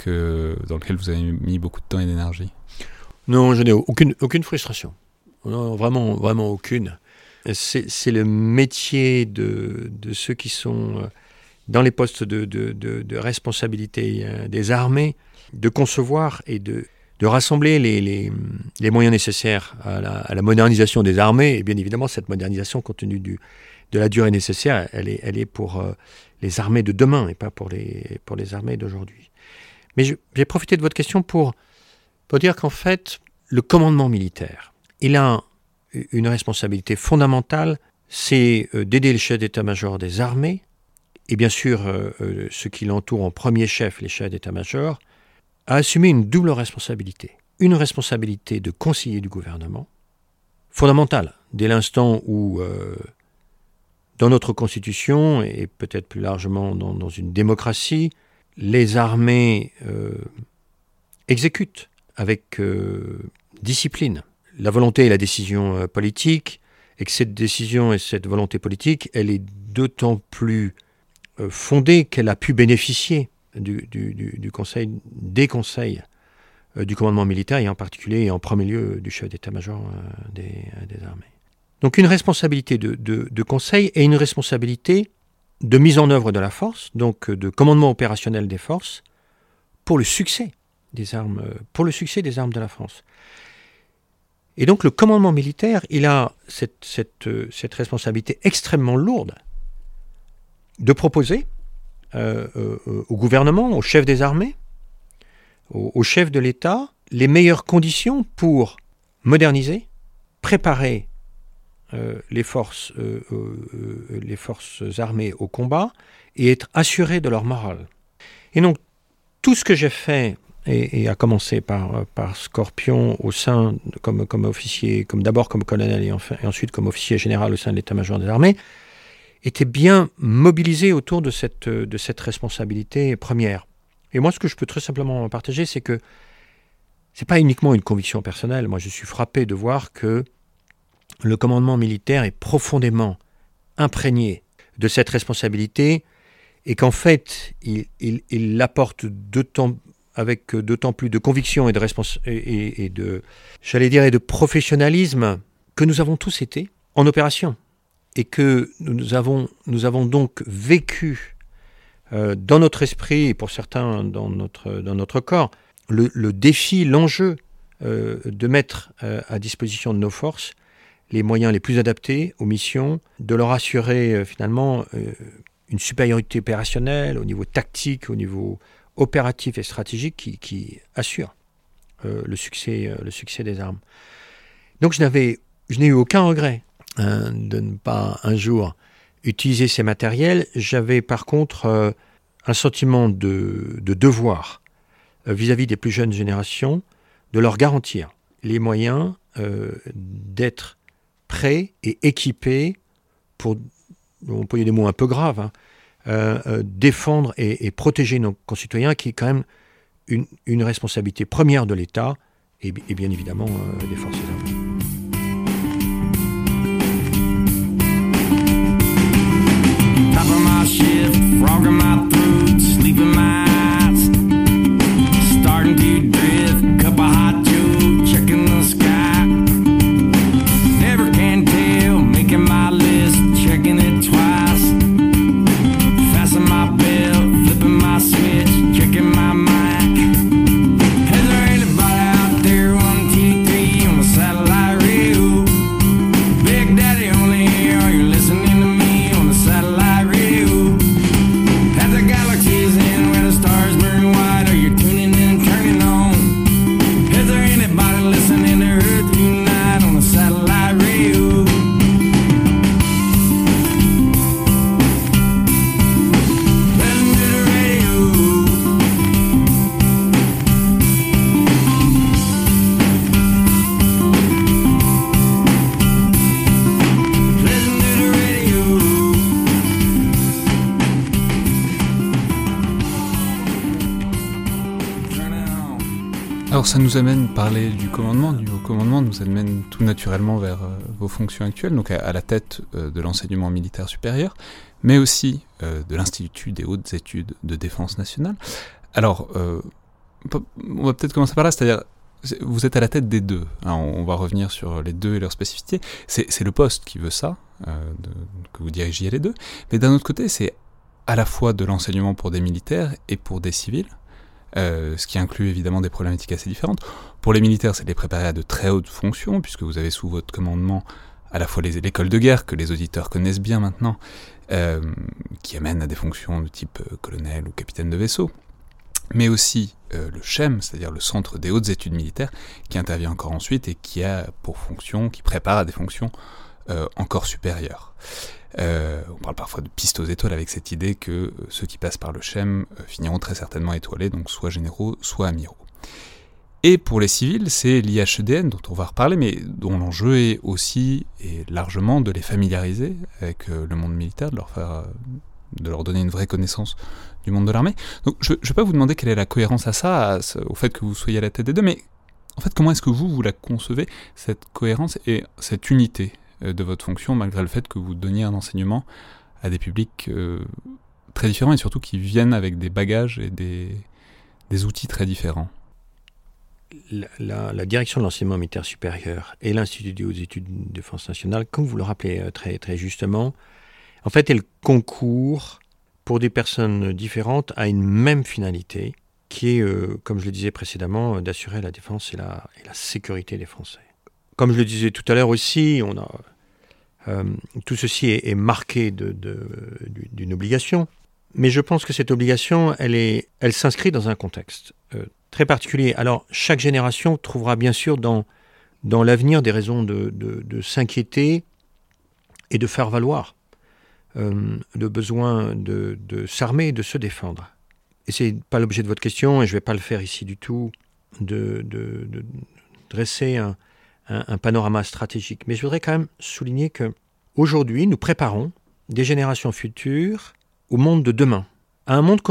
dans lequel vous avez mis beaucoup de temps et d'énergie? Non, je n'ai aucune, aucune frustration. Vraiment, vraiment aucune. C'est le métier de, ceux qui sont euh, dans les postes de, responsabilité euh, des armées de concevoir et de, rassembler les, moyens nécessaires à la, modernisation des armées. Et bien évidemment, cette modernisation, compte tenu de la durée nécessaire, elle est, pour euh, les armées de demain et pas pour les, armées d'aujourd'hui. Mais j'ai profité de votre question pour, dire qu'en fait, le commandement militaire, il a une responsabilité fondamentale, c'est euh, d'aider le chef d'état-major des armées, et bien sûr euh, ceux qui l'entourent en premier chef, les chefs d'état-major, à assumer une double responsabilité. Une responsabilité de conseiller du gouvernement, fondamentale, dès l'instant où, dans notre Constitution, et peut-être plus largement dans, une démocratie, les armées exécutent avec discipline la volonté et la décision euh, politique, et que cette décision et cette volonté politique, elle est d'autant plus euh, fondée qu'elle a pu bénéficier du, conseil, des conseils euh, du commandement militaire, et en particulier et en premier lieu du chef d'état-major des, armées. Donc une responsabilité de, de, conseil et une responsabilité de mise en œuvre de la force, donc de commandement opérationnel des forces, pour le succès des armes, pour le succès des armes de la France. Et donc le commandement militaire, il a cette, euh, responsabilité extrêmement lourde de proposer euh, euh, au gouvernement, au chef des armées, au, chef de l'État, les meilleures conditions pour moderniser, préparer les, forces, les forces armées au combat et être assuré de leur morale. Et donc tout ce que j'ai fait et, a commencé par, Scorpion au sein, comme, comme officier, comme d'abord comme colonel et, et, ensuite comme officier général au sein de l'état-major des armées, était bien mobilisé autour de cette, de cette responsabilité première. Et moi, ce que je peux très simplement partager, c'est que c'est pas uniquement une conviction personnelle. Moi, je suis frappé de voir que le commandement militaire est profondément imprégné de cette responsabilité et qu'en fait, il, l'apporte avec d'autant plus de conviction et de et, de, dire, et de professionnalisme que nous avons tous été en opération et que nous avons, nous avons donc vécu euh, dans notre esprit et pour certains dans notre, dans notre corps le, défi, l'enjeu euh, de mettre euh, à disposition de nos forces les moyens les plus adaptés aux missions, de leur assurer finalement une supériorité opérationnelle au niveau tactique, au niveau opératif et stratégique qui, qui assure le, succès, le succès des armes. Donc je n'avais, je n'ai eu aucun regret hein, de ne pas un jour utiliser ces matériels. J'avais par contre euh, un sentiment de, de devoir vis-à-vis des plus jeunes générations de leur garantir les moyens d'être prêts et équipés pour, on peut y des mots un peu graves, hein, euh, euh, défendre et, protéger nos concitoyens, qui est quand même une, responsabilité première de l'État et, bien évidemment euh, des forces armées. shift, frogging my ça nous amène, parler du commandement, du haut commandement, nous amène tout naturellement vers euh, vos fonctions actuelles, donc à, la tête euh, de l'enseignement militaire supérieur, mais aussi euh, de l'Institut des hautes études de défense nationale. Alors, on va peut-être commencer par là, c'est-à-dire, vous êtes à la tête des deux, hein, on va revenir sur les deux et leurs spécificités, c'est le poste qui veut ça, que vous dirigiez les deux, mais d'un autre côté, c'est à la fois de l'enseignement pour des militaires et pour des civils, euh, ce qui inclut évidemment des problématiques assez différentes. Pour les militaires, c'est de les préparer à de très hautes fonctions, puisque vous avez sous votre commandement à la fois l'école de guerre, que les auditeurs connaissent bien maintenant, euh, qui amène à des fonctions de type euh, colonel ou capitaine de vaisseau, mais aussi le CHEM, c'est-à-dire le Centre des hautes études militaires, qui intervient encore ensuite et qui a pour fonction, qui prépare à des fonctions encore supérieures. Euh, on parle parfois de piste aux étoiles avec cette idée que euh, ceux qui passent par le CHEM euh, finiront très certainement étoilés, donc soit généraux, soit amiraux. Et pour les civils, c'est l'IHEDN dont on va reparler, mais dont l'enjeu est aussi et largement de les familiariser avec le monde militaire, de leur faire, de leur donner une vraie connaissance du monde de l'armée. Donc je ne vais pas vous demander quelle est la cohérence à ça, au fait que vous soyez à la tête des deux, mais en fait comment est-ce que vous, vous la concevez, cette cohérence et cette unité? euh, de votre fonction, malgré le fait que vous donniez un enseignement à des publics euh, très différents et surtout qui viennent avec des bagages et des, des outils très différents la, direction de l'enseignement militaire supérieur et l'Institut des études de défense nationale, comme vous le rappelez euh, très, très justement, en fait, elles concourent pour des personnes différentes à une même finalité, qui est, comme je le disais précédemment, d'assurer la défense et la, et la sécurité des Français. Comme je le disais tout à l'heure aussi, on a euh, tout ceci est, marqué d'une obligation, mais je pense que cette obligation, elle, s'inscrit dans un contexte euh, très particulier. Alors, chaque génération trouvera bien sûr dans, l'avenir des raisons de, s'inquiéter et de faire valoir euh, le besoin de, s'armer de se défendre. Et c'est pas l'objet de votre question, et je ne vais pas le faire ici du tout, de, dresser un, un, panorama stratégique. Mais je voudrais quand même souligner que aujourd'hui, nous préparons des générations futures au monde de demain, un monde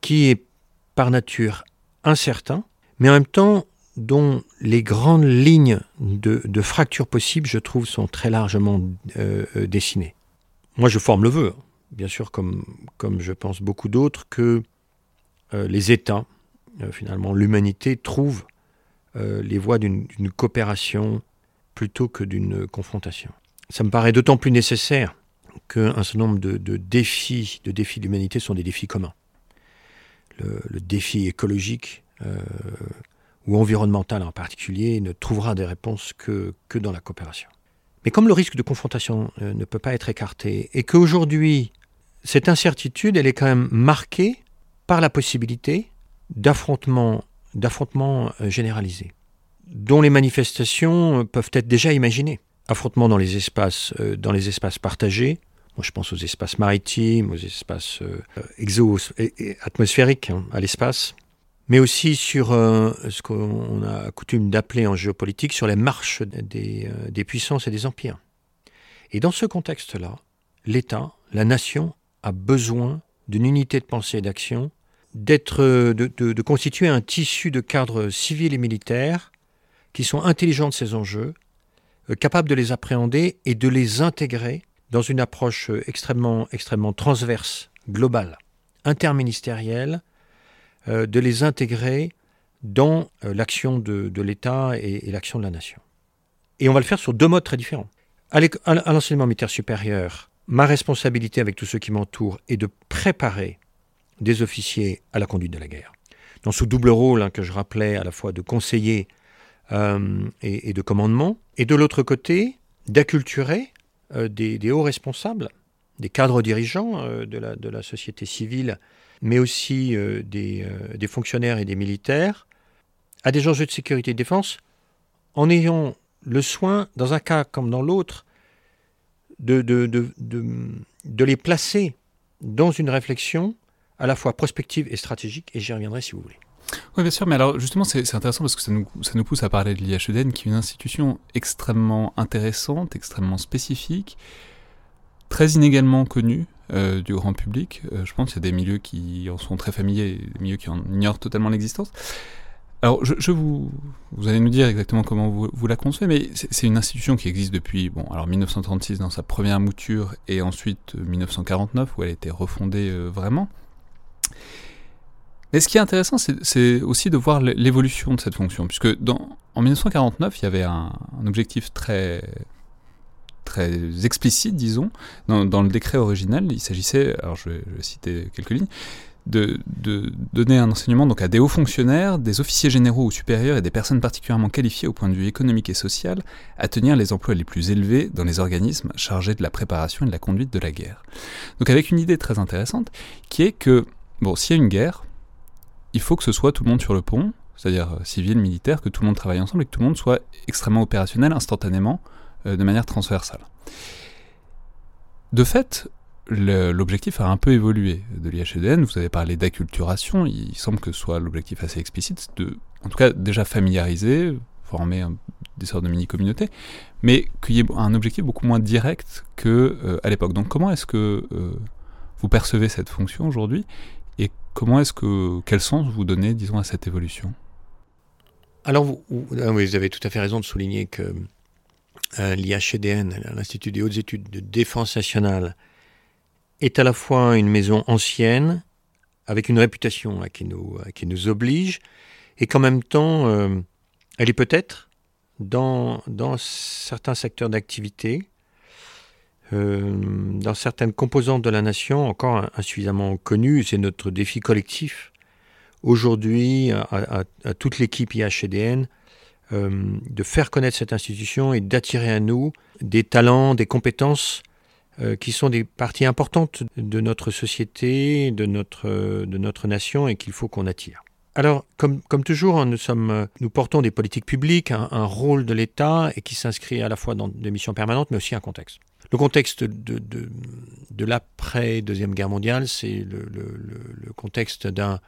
qui est par nature incertain, mais en même temps dont les grandes lignes de, fracture possibles, je trouve, sont très largement euh, euh, dessinées. Moi, je forme le vœu, bien sûr, comme, comme je pense beaucoup d'autres, que euh, les États, finalement, l'humanité, trouvent euh, les voies d'une coopération plutôt que d'une confrontation. Ça me paraît d'autant plus nécessaire qu'un certain nombre de, défis, de défis d'humanité sont des défis communs. Le, défi écologique euh, ou environnemental en particulier ne trouvera des réponses que, que dans la coopération. Mais comme le risque de confrontation euh, ne peut pas être écarté et qu'aujourd'hui, cette incertitude, elle est quand même marquée par la possibilité d'affrontements d'affrontements euh, généralisés, dont les manifestations euh, peuvent être déjà imaginées. Affrontements dans les espaces, euh, dans les espaces partagés. Moi, je pense aux espaces maritimes, aux espaces exo atmosphériques, hein, à l'espace, mais aussi sur ce qu'on a coutume d'appeler en géopolitique sur les marches des, des puissances et des empires. Et dans ce contexte-là, l'État, la nation, a besoin d'une unité de pensée et d'action d'être, euh, de, constituer un tissu de cadres civils et militaires qui sont intelligents de ces enjeux, euh, capables de les appréhender et de les intégrer dans une approche euh, extrêmement, extrêmement transverse, globale, interministérielle, de les intégrer dans l'action de, l'État et, l'action de la nation. Et on va le faire sur deux modes très différents. À l'enseignement militaire supérieur, ma responsabilité avec tous ceux qui m'entourent est de préparer des officiers à la conduite de la guerre. Dans ce double rôle hein, que je rappelais à la fois de conseiller euh, et, de commandement, et de l'autre côté, d'acculturer euh, des, hauts responsables, des cadres dirigeants euh, de, la, société civile, mais aussi des, fonctionnaires et des militaires, à des enjeux de sécurité et de défense, en ayant le soin, dans un cas comme dans l'autre, de les placer dans une réflexion à la fois prospective et stratégique, et j'y reviendrai si vous voulez. Oui, bien sûr, mais alors justement, c'est intéressant parce que ça nous, ça nous pousse à parler de l'IHEDN, qui est une institution extrêmement intéressante, extrêmement spécifique, très inégalement connue euh, du grand public. Euh, je pense qu'il y a des milieux qui en sont très familiers des milieux qui en ignorent totalement l'existence. Alors, je, vous, vous allez nous dire exactement comment vous, vous la concevez, mais c'est une institution qui existe depuis, bon, alors 1936 dans sa première mouture et ensuite 1949 où elle a été refondée vraiment. Et ce qui est intéressant, c'est aussi de voir l'évolution de cette fonction, puisque en 1949, il y avait un, objectif très, très explicite, disons, dans, le décret original. Il s'agissait, alors je vais, citer quelques lignes, de, donner un enseignement donc à des hauts fonctionnaires, des officiers généraux ou supérieurs et des personnes particulièrement qualifiées au point de vue économique et social à tenir les emplois les plus élevés dans les organismes chargés de la préparation et de la conduite de la guerre. Donc avec une idée très intéressante qui est que, bon, s'il y a une guerre, il faut que ce soit tout le monde sur le pont, c'est-à-dire euh, civil, militaire, que tout le monde travaille ensemble et que tout le monde soit extrêmement opérationnel instantanément, euh, de manière transversale. De fait, l'objectif a un peu évolué de l'IHEDN. Vous avez parlé d'acculturation, il semble que ce soit l'objectif assez explicite, de, en tout cas déjà familiariser, former des sortes de mini-communautés, mais qu'il y ait un objectif beaucoup moins direct qu'à euh, l'époque. Donc comment est-ce que vous percevez cette fonction aujourd'hui? Comment est-ce que, quel sens vous donnez, disons, à cette évolution? Alors, vous, ah vous, avez tout à fait raison de souligner que euh, l'IHEDN, l'Institut des hautes études de défense nationale, est à la fois une maison ancienne, avec une réputation qui, nous, qui nous oblige, et qu'en même temps, euh, elle est peut-être, dans, certains secteurs d'activité, dans certaines composantes de la nation encore insuffisamment connues. C'est notre défi collectif aujourd'hui à, toute l'équipe IHEDN euh, de faire connaître cette institution et d'attirer à nous des talents, des compétences euh, qui sont des parties importantes de notre société, de notre, de notre nation et qu'il faut qu'on attire. Alors, comme, comme toujours, hein, nous, sommes, nous portons des politiques publiques, un rôle de l'État et qui s'inscrit à la fois dans des missions permanentes, mais aussi un contexte. Le contexte de, de, l'après-deuxième guerre mondiale, c'est le, contexte d'un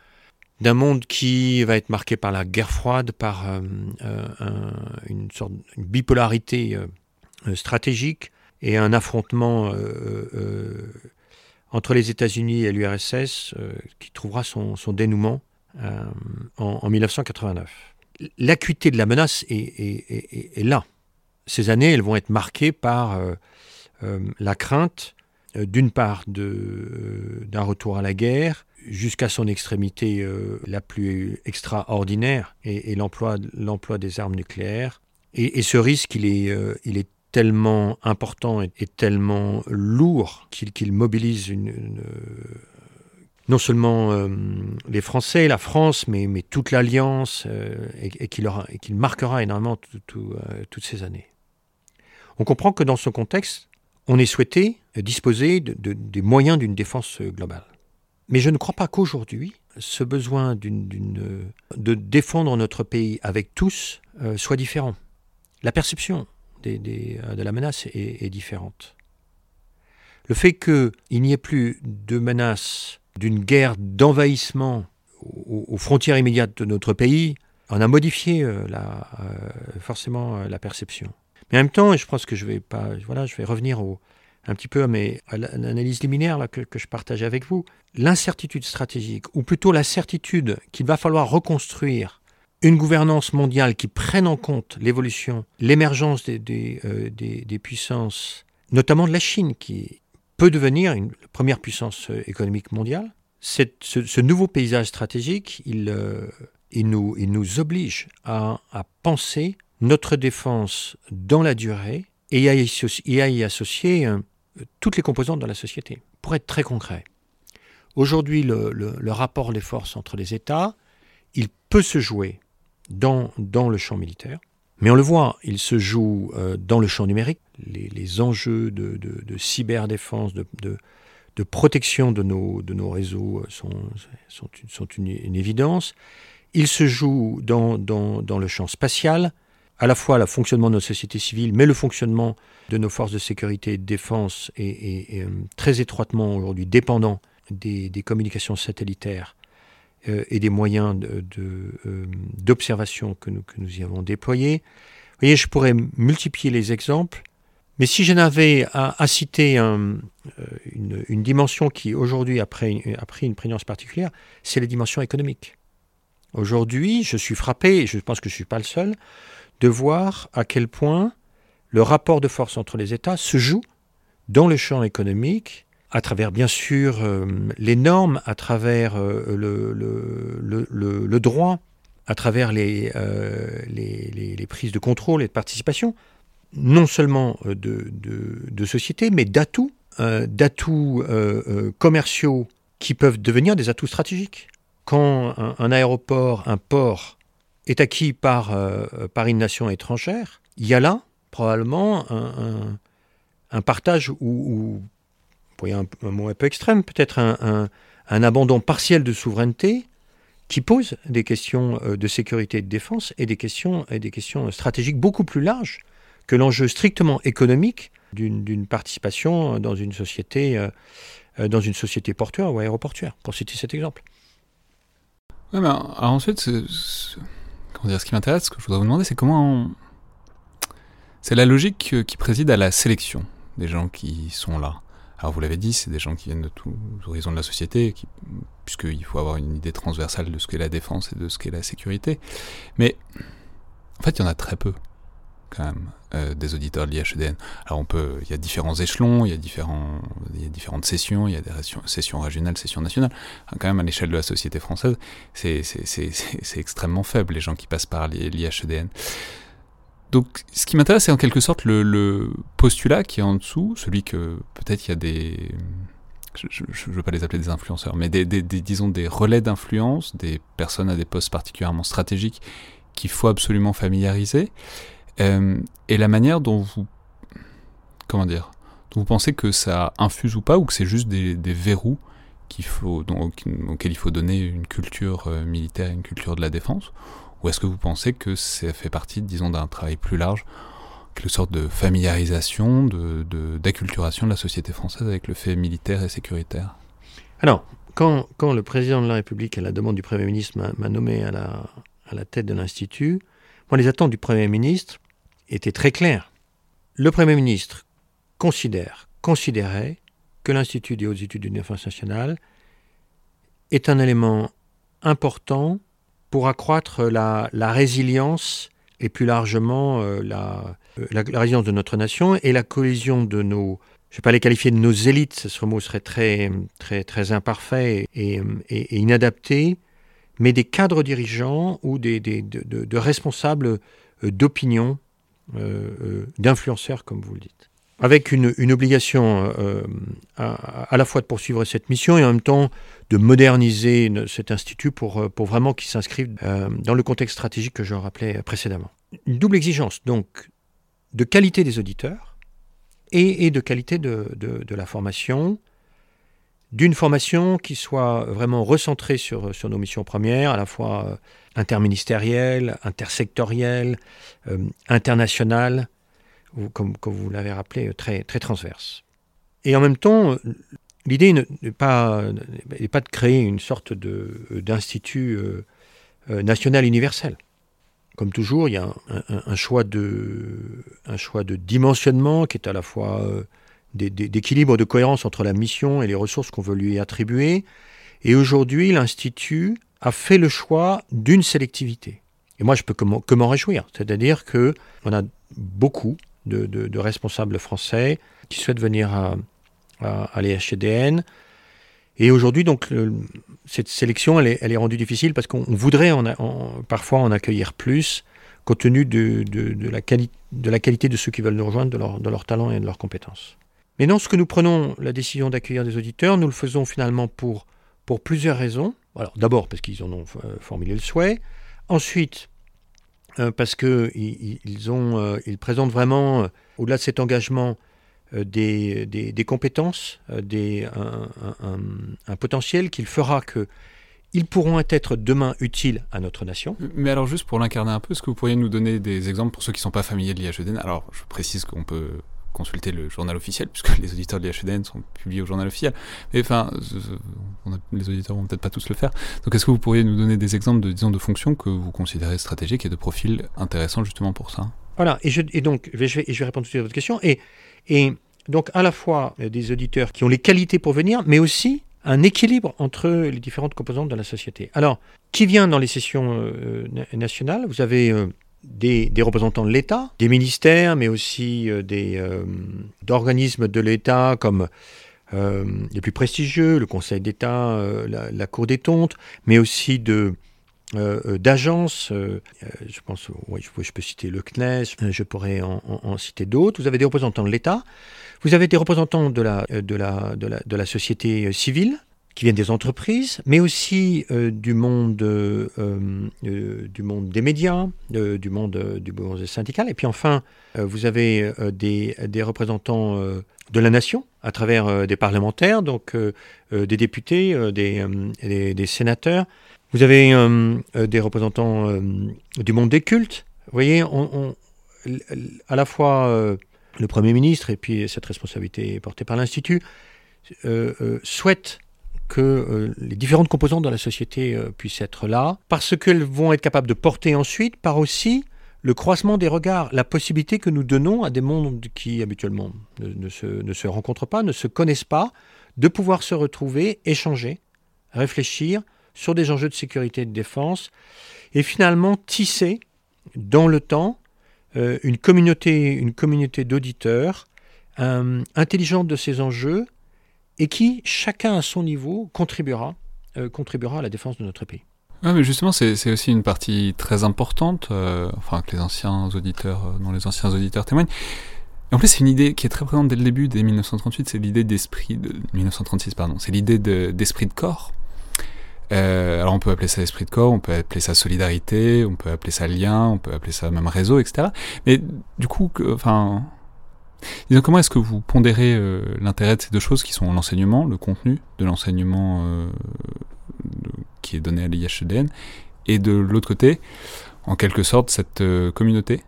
d'un monde qui va être marqué par la guerre froide, par euh, euh, une sorte de bipolarité euh, stratégique et un affrontement entre les États-Unis et l'URSS qui trouvera son, son dénouement en, 1989. L'acuité de la menace est, est, est, là. Ces années, elles vont être marquées par la crainte, euh, d'une part, euh, d'un retour à la guerre, jusqu'à son extrémité la plus extraordinaire, et, l'emploi, des armes nucléaires. Et, ce risque, il est, il est tellement important et, tellement lourd qu'il mobilise non seulement les Français, la France, mais, mais toute l'Alliance, et, qu'il marquera énormément toutes ces années. On comprend que dans ce contexte, on est souhaité disposer des moyens d'une défense globale. Mais je ne crois pas qu'aujourd'hui, ce besoin de défendre notre pays avec tous euh, soit différent. La perception euh, de la menace est, différente. Le fait qu'il n'y ait plus de menace d'une guerre d'envahissement aux, frontières immédiates de notre pays en a modifié euh, forcément la perception. Mais en même temps, je pense que je vais pas, voilà, je vais revenir un petit peu à, mes, à l'analyse liminaire là, que, que, je partage avec vous. L'incertitude stratégique, ou plutôt la certitude qu'il va falloir reconstruire une gouvernance mondiale qui prenne en compte l'évolution, l'émergence des, des, euh, des, puissances, notamment de la Chine, qui peut devenir une première puissance euh, économique mondiale. Cette, ce, ce, nouveau paysage stratégique, il, euh, il, nous, il nous oblige à, à penser notre défense dans la durée et à y associer, euh, toutes les composantes de la société. Pour être très concret, aujourd'hui, le, rapport des forces entre les États, il peut se jouer dans, dans le champ militaire, mais on le voit, il se joue euh, dans le champ numérique. Les, enjeux de, de, cyberdéfense, de, de, protection de nos, de nos réseaux sont, sont, sont une, une, évidence. Il se joue dans, dans, dans le champ spatial, à la fois le fonctionnement de nos sociétés civiles, mais le fonctionnement de nos forces de sécurité et de défense est, euh, très étroitement aujourd'hui dépendant des, communications satellitaires euh, et des moyens d'observation euh, que, nous, que nous y avons déployés. Vous voyez, je pourrais multiplier les exemples, mais si je n'avais à, citer une, dimension qui aujourd'hui a, a, pris une prégnance particulière, c'est la dimension économique. Aujourd'hui, je suis frappé, et je pense que je ne suis pas le seul, de voir à quel point le rapport de force entre les États se joue dans le champ économique, à travers bien sûr euh, les normes, à travers euh, le, droit, à travers les, euh, les, prises de contrôle et de participation, non seulement de, sociétés, mais d'atouts, d'atouts commerciaux qui peuvent devenir des atouts stratégiques. Quand un, aéroport, un port est acquis par, par une nation étrangère, il y a là probablement un, un, partage ou, voyez un, un, mot un peu extrême, peut-être un, un, abandon partiel de souveraineté qui pose des questions euh, de sécurité et de défense et des questions, et des questions stratégiques beaucoup plus larges que l'enjeu strictement économique d'une participation dans une société euh, euh, dans une société portuaire ou aéroportuaire, pour citer cet exemple. Ouais, mais alors ensuite, dire, ce qui m'intéresse, ce que je voudrais vous demander, c'est comment c'est la logique qui préside à la sélection des gens qui sont là. Alors vous l'avez dit, c'est des gens qui viennent de tous horizons de la société, puisqu'il faut avoir une idée transversale de ce qu'est la défense et de ce qu'est la sécurité. Mais en fait, il y en a très peu, quand même, euh, des auditeurs de l'IHEDN. Alors on peut, il y a différents échelons, il y a, différentes sessions, il y a des sessions régionales, sessions nationales. quand même, à l'échelle de la société française, c'est extrêmement faible, les gens qui passent par l'IHEDN. Donc, ce qui m'intéresse, c'est en quelque sorte le, postulat qui est en dessous, celui que peut-être il y a des. Je ne veux pas les appeler des influenceurs, mais des, disons des relais d'influence, des personnes à des postes particulièrement stratégiques qu'il faut absolument familiariser, euh, et la manière dont vous. Comment dire Dont vous pensez que ça infuse ou pas, ou que c'est juste des, verrous qu'il faut, auxquels il faut donner une culture euh, militaire, une culture de la défense ou est-ce que vous pensez que ça fait partie, disons, d'un travail plus large, quelque sorte de familiarisation, d'acculturation de, de, la société française avec le fait militaire et sécuritaire? Alors, quand, quand, le président de la République, à la demande du Premier ministre, m'a nommé à la, à la tête de l'Institut, moi, les attentes du Premier ministre étaient très claires. Le Premier ministre considère, considérait que l'Institut des hautes études de défense nationale est un élément important pour accroître la, résilience et plus largement euh, la, la, résilience de notre nation et la cohésion de nos, je ne vais pas les qualifier de nos élites, ce mot serait très, très, très imparfait et, inadapté, mais des cadres dirigeants ou des, de, responsables euh, d'opinion, euh, d'influenceurs, comme vous le dites avec une, obligation euh, à, la fois de poursuivre cette mission et en même temps de moderniser cet institut pour, euh, pour vraiment qu'il s'inscrive euh, dans le contexte stratégique que je rappelais précédemment. Une double exigence, donc, de qualité des auditeurs et, de qualité de, de, la formation, d'une formation qui soit vraiment recentrée sur, sur nos missions premières, à la fois interministérielle, intersectorielle, internationale, comme, vous l'avez rappelé, très, très transverse. Et en même temps, l'idée n'est pas, de créer une sorte d'institut euh, euh, national universel. Comme toujours, il y a un, choix, de, dimensionnement qui est à la fois euh, d'équilibre, de cohérence entre la mission et les ressources qu'on veut lui attribuer. Et aujourd'hui, l'Institut a fait le choix d'une sélectivité. Et moi, je peux que m'en réjouir. C'est-à-dire qu'on a beaucoup de, responsables français qui souhaitent venir à, à, l'EHDN. Et aujourd'hui, donc, cette sélection, elle est, rendue difficile parce qu'on voudrait parfois en accueillir plus, compte tenu de, la de, la qualité de ceux qui veulent nous rejoindre, de leur, de talent et de leurs compétences. Mais non, ce que nous prenons la décision d'accueillir des auditeurs, nous le faisons finalement pour plusieurs raisons. Alors, d'abord parce qu'ils en ont euh, formulé le souhait. Ensuite, euh, parce ont, euh, ils présentent vraiment, au-delà de cet engagement, des, compétences, des, un, potentiel qui fera que ils pourront être demain utiles à notre nation. Mais alors juste pour l'incarner un peu, est-ce que vous pourriez nous donner des exemples pour ceux qui ne sont pas familiers de l'IHEDN Alors je précise qu'on peut consulter le journal officiel, puisque les auditeurs de l'IHEDN sont publiés au journal officiel. Mais enfin, les auditeurs vont peut-être pas tous le faire. Donc est-ce que vous pourriez nous donner des exemples de, disons, de fonctions que vous considérez stratégiques et de profils intéressants justement pour ça? Voilà, et, je, et donc je vais, je vais répondre tout de suite à votre question. Et, et donc à la fois euh, des auditeurs qui ont les qualités pour venir, mais aussi un équilibre entre les différentes composantes de la société. Alors, qui vient dans les sessions euh, nationales? Vous avez euh, des, représentants de l'État, des ministères, mais aussi euh, des d'organismes de l'État comme les plus prestigieux, le Conseil d'État, la, Cour des Tontes, mais aussi d'agences, je pense, oui, je, peux citer le CNES, je pourrais en, citer d'autres. Vous avez des représentants de l'État, vous avez des représentants de la, société euh, civile qui viennent des entreprises, mais aussi euh, du, monde, euh, du monde des médias, du, monde, du monde syndical. Et puis enfin, vous avez des, des, représentants de la nation à travers des parlementaires, donc des députés, des, des, sénateurs. Vous avez des représentants du monde des cultes. Vous voyez, à la fois le Premier ministre, et puis cette responsabilité portée par l'Institut, euh, euh, souhaitent que euh, les différentes composantes de la société puissent être là, parce qu'elles vont être capables de porter ensuite par aussi le croisement des regards, la possibilité que nous donnons à des mondes qui habituellement ne, se, rencontrent pas, ne se connaissent pas, de pouvoir se retrouver, échanger, réfléchir sur des enjeux de sécurité et de défense, et finalement tisser dans le temps euh, une communauté, une communauté d'auditeurs euh, intelligente de ces enjeux et qui, chacun à son niveau, contribuera, euh, contribuera à la défense de notre pays. mais justement, c'est aussi une partie très importante, enfin que les anciens auditeurs, dont les anciens auditeurs témoignent. en plus, c'est une idée qui est très présente dès le début, dès 1938, c'est l'idée d'esprit de 1936, pardon, c'est l'idée d'esprit de corps. Euh, alors on peut appeler ça esprit de corps, on peut appeler ça solidarité, on peut appeler ça lien, on peut appeler ça même réseau, etc. Mais du coup, enfin, comment est-ce que vous pondérez euh, l'intérêt de ces deux choses qui sont l'enseignement, le contenu de l'enseignement euh, qui est donné à l'IHEDN, et de l'autre côté, en quelque sorte, cette communauté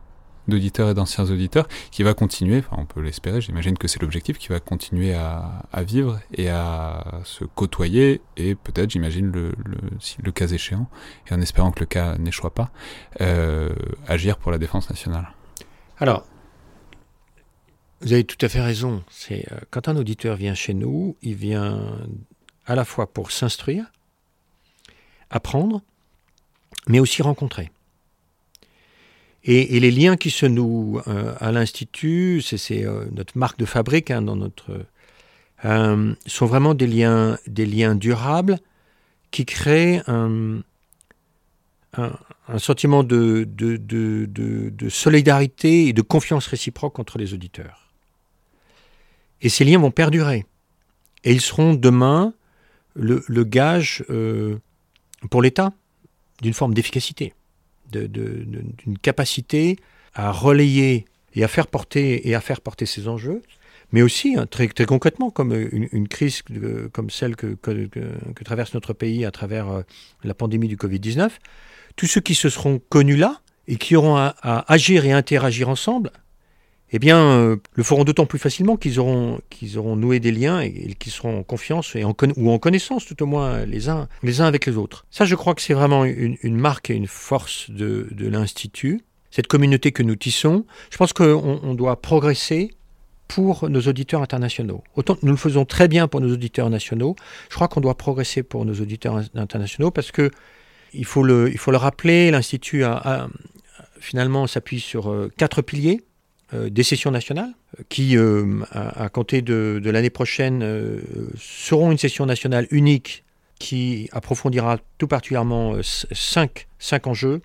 d'auditeurs et d'anciens auditeurs, qui va continuer, enfin on peut l'espérer, j'imagine que c'est l'objectif, qui va continuer à, vivre et à se côtoyer, et peut-être, j'imagine, le, le, cas échéant, et en espérant que le cas n'échoue pas, euh, agir pour la défense nationale. Alors, vous avez tout à fait raison. C'est euh, quand un auditeur vient chez nous, il vient à la fois pour s'instruire, apprendre, mais aussi rencontrer. Et, les liens qui se nouent euh, à l'Institut, c'est euh, notre marque de fabrique hein, dans notre, sont vraiment des liens, durables qui créent un, sentiment de, solidarité et de confiance réciproque entre les auditeurs. Et ces liens vont perdurer. Et ils seront demain le, gage pour l'État d'une forme d'efficacité d'une capacité à relayer et à faire porter et à ces enjeux, mais aussi hein, très, concrètement comme une, crise comme celle que, traverse notre pays à travers euh, la pandémie du Covid-19, tous ceux qui se seront connus là et qui auront à agir et interagir ensemble eh bien, euh, le feront d'autant plus facilement qu'ils auront, auront noué des liens et, qu'ils seront en confiance et en ou en connaissance, tout au moins, les uns, avec les autres. Ça, je crois que c'est vraiment une, marque et une force de, l'Institut. Cette communauté que nous tissons, je pense qu'on doit progresser pour nos auditeurs internationaux. Autant nous le faisons très bien pour nos auditeurs nationaux, je crois qu'on doit progresser pour nos auditeurs internationaux parce que il faut le, il faut le rappeler, l'Institut a, finalement s'appuie sur euh, quatre piliers. Euh, des sessions nationales qui, euh, à, compter de, l'année prochaine, euh, seront une session nationale unique qui approfondira tout particulièrement cinq enjeux.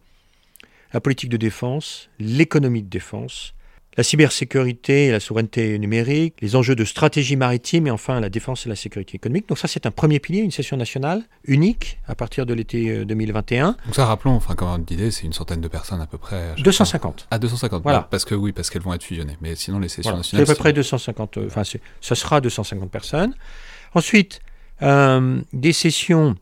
La politique de défense, l'économie de défense, la cybersécurité et la souveraineté numérique, les enjeux de stratégie maritime et enfin la défense et la sécurité économique. Donc ça, c'est un premier pilier, une session nationale unique à partir de l'été 2021. Euh, Donc ça, rappelons, enfin, comme disait, c'est une centaine de personnes à peu près. 250. Ah, 250, voilà. Parce que oui, parce qu'elles vont être fusionnées. Mais sinon, les sessions nationales... C'est à peu près 250, euh, enfin, ça sera 250 personnes. Ensuite, euh, des sessions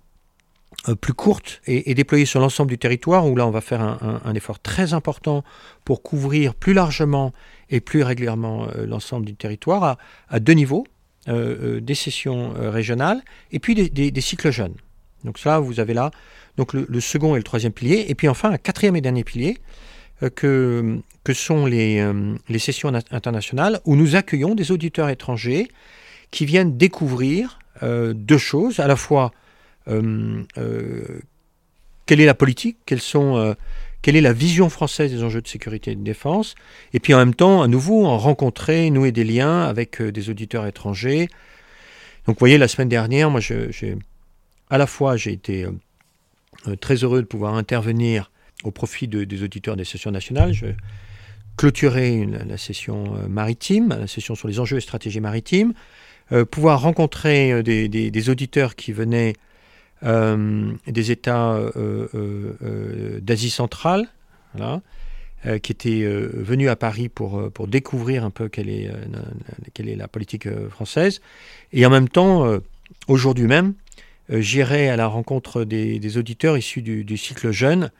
plus courte et, déployée sur l'ensemble du territoire, où là on va faire un, effort très important pour couvrir plus largement et plus régulièrement euh, l'ensemble du territoire à, deux niveaux, euh, des sessions régionales et puis des, cycles jeunes. Donc ça, vous avez là donc le, second et le troisième pilier, et puis enfin un quatrième et dernier pilier que, que sont les, sessions internationales où nous accueillons des auditeurs étrangers qui viennent découvrir deux choses, à la fois quelle est la politique, quelles sont quelle est la vision française des enjeux de sécurité et de défense, et puis en même temps, à nouveau, en rencontrer, nouer des liens avec des auditeurs étrangers. Donc, vous voyez, la semaine dernière, moi, à la fois, j'ai été très heureux de pouvoir intervenir au profit des auditeurs des sessions nationales. Je clôturer la session euh, maritime, la session sur les enjeux et stratégies maritimes, euh, pouvoir rencontrer euh, des, auditeurs qui venaient des États d'Asie centrale, qui étaient venus à Paris pour, pour découvrir un peu quelle est, quelle est la politique française. Et en même temps, aujourd'hui même, j'irai à la rencontre des, auditeurs issus du, cycle jeune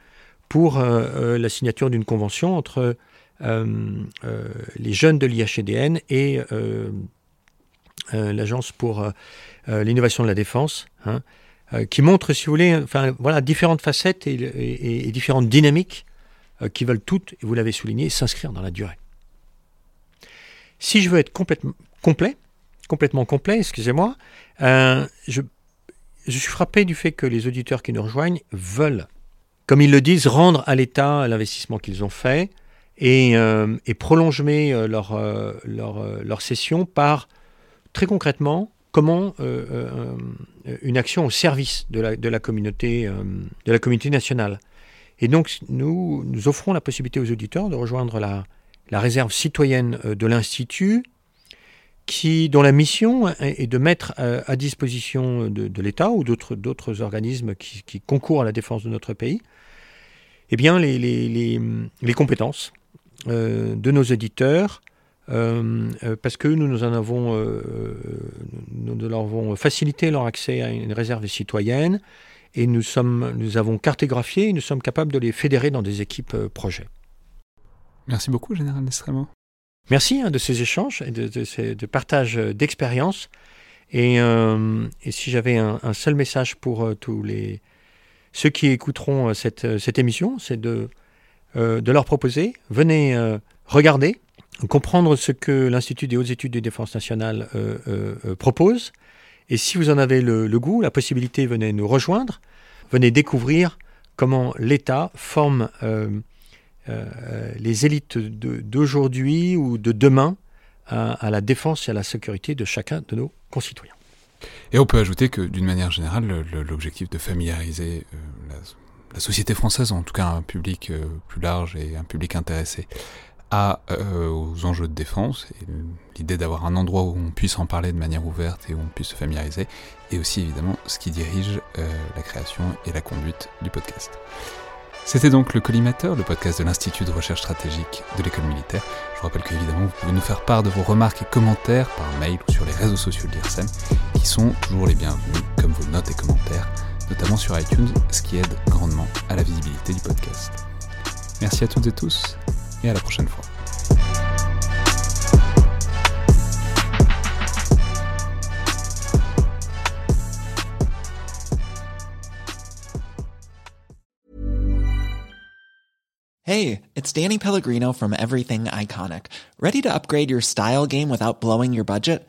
pour la signature d'une convention entre euh, euh, les jeunes de l'IHEDN et euh, l'Agence pour l'innovation de la défense, hein, qui montre, si vous voulez, enfin, voilà, différentes facettes et, différentes dynamiques qui veulent toutes, et vous l'avez souligné, s'inscrire dans la durée. Si je veux être complètement complet, complètement complet, excusez-moi, je, je, suis frappé du fait que les auditeurs qui nous rejoignent veulent, comme ils le disent, rendre à l'État l'investissement qu'ils ont fait, et, euh, prolonger euh, leur, euh, leur, session par, très concrètement, comment une action au service de la, communauté, de la communauté nationale. Et donc, nous, nous offrons la possibilité aux auditeurs de rejoindre la, réserve citoyenne de l'Institut, qui, dont la mission est de mettre à, disposition de, l'État ou d'autres organismes qui, concourent à la défense de notre pays, eh bien, les, les, les, compétences euh, de nos éditeurs, euh, euh, parce que nous, nous en avons, nous leur avons facilité leur accès à une réserve citoyenne et nous, sommes, nous avons cartographié et nous sommes capables de les fédérer dans des équipes projets. Merci beaucoup, Général Nestremo. Merci hein, de ces échanges et de, de, ces, de partage d'expériences. Et, et, si j'avais un, un, seul message pour tous les ceux qui écouteront cette, cette émission, c'est de euh, de leur proposer, venez euh, regarder, comprendre ce que l'Institut des hautes études de défense nationale euh, propose. Et si vous en avez le, goût, la possibilité, venez nous rejoindre, venez découvrir comment l'État forme les élites d'aujourd'hui ou de demain à, la défense et à la sécurité de chacun de nos concitoyens. Et on peut ajouter que d'une manière générale, l'objectif de familiariser la société française, en tout cas un public euh, plus large et un public intéressé à, euh, aux enjeux de défense, l'idée d'avoir un endroit où on puisse en parler de manière ouverte et où on puisse se familiariser, et aussi évidemment ce qui dirige euh, la création et la conduite du podcast. C'était donc le Collimateur, le podcast de l'Institut de recherche stratégique de l'école militaire. Je vous rappelle qu'évidemment, vous pouvez nous faire part de vos remarques et commentaires par mail ou sur les réseaux sociaux de l'IRSEM, qui sont toujours les bienvenus, comme vos notes et commentaires notamment sur iTunes, ce qui aide grandement à la visibilité du podcast. Merci à toutes et tous, et à la prochaine fois. Hey, it's Danny Pellegrino from Everything Iconic. Ready to upgrade your style game without blowing your budget?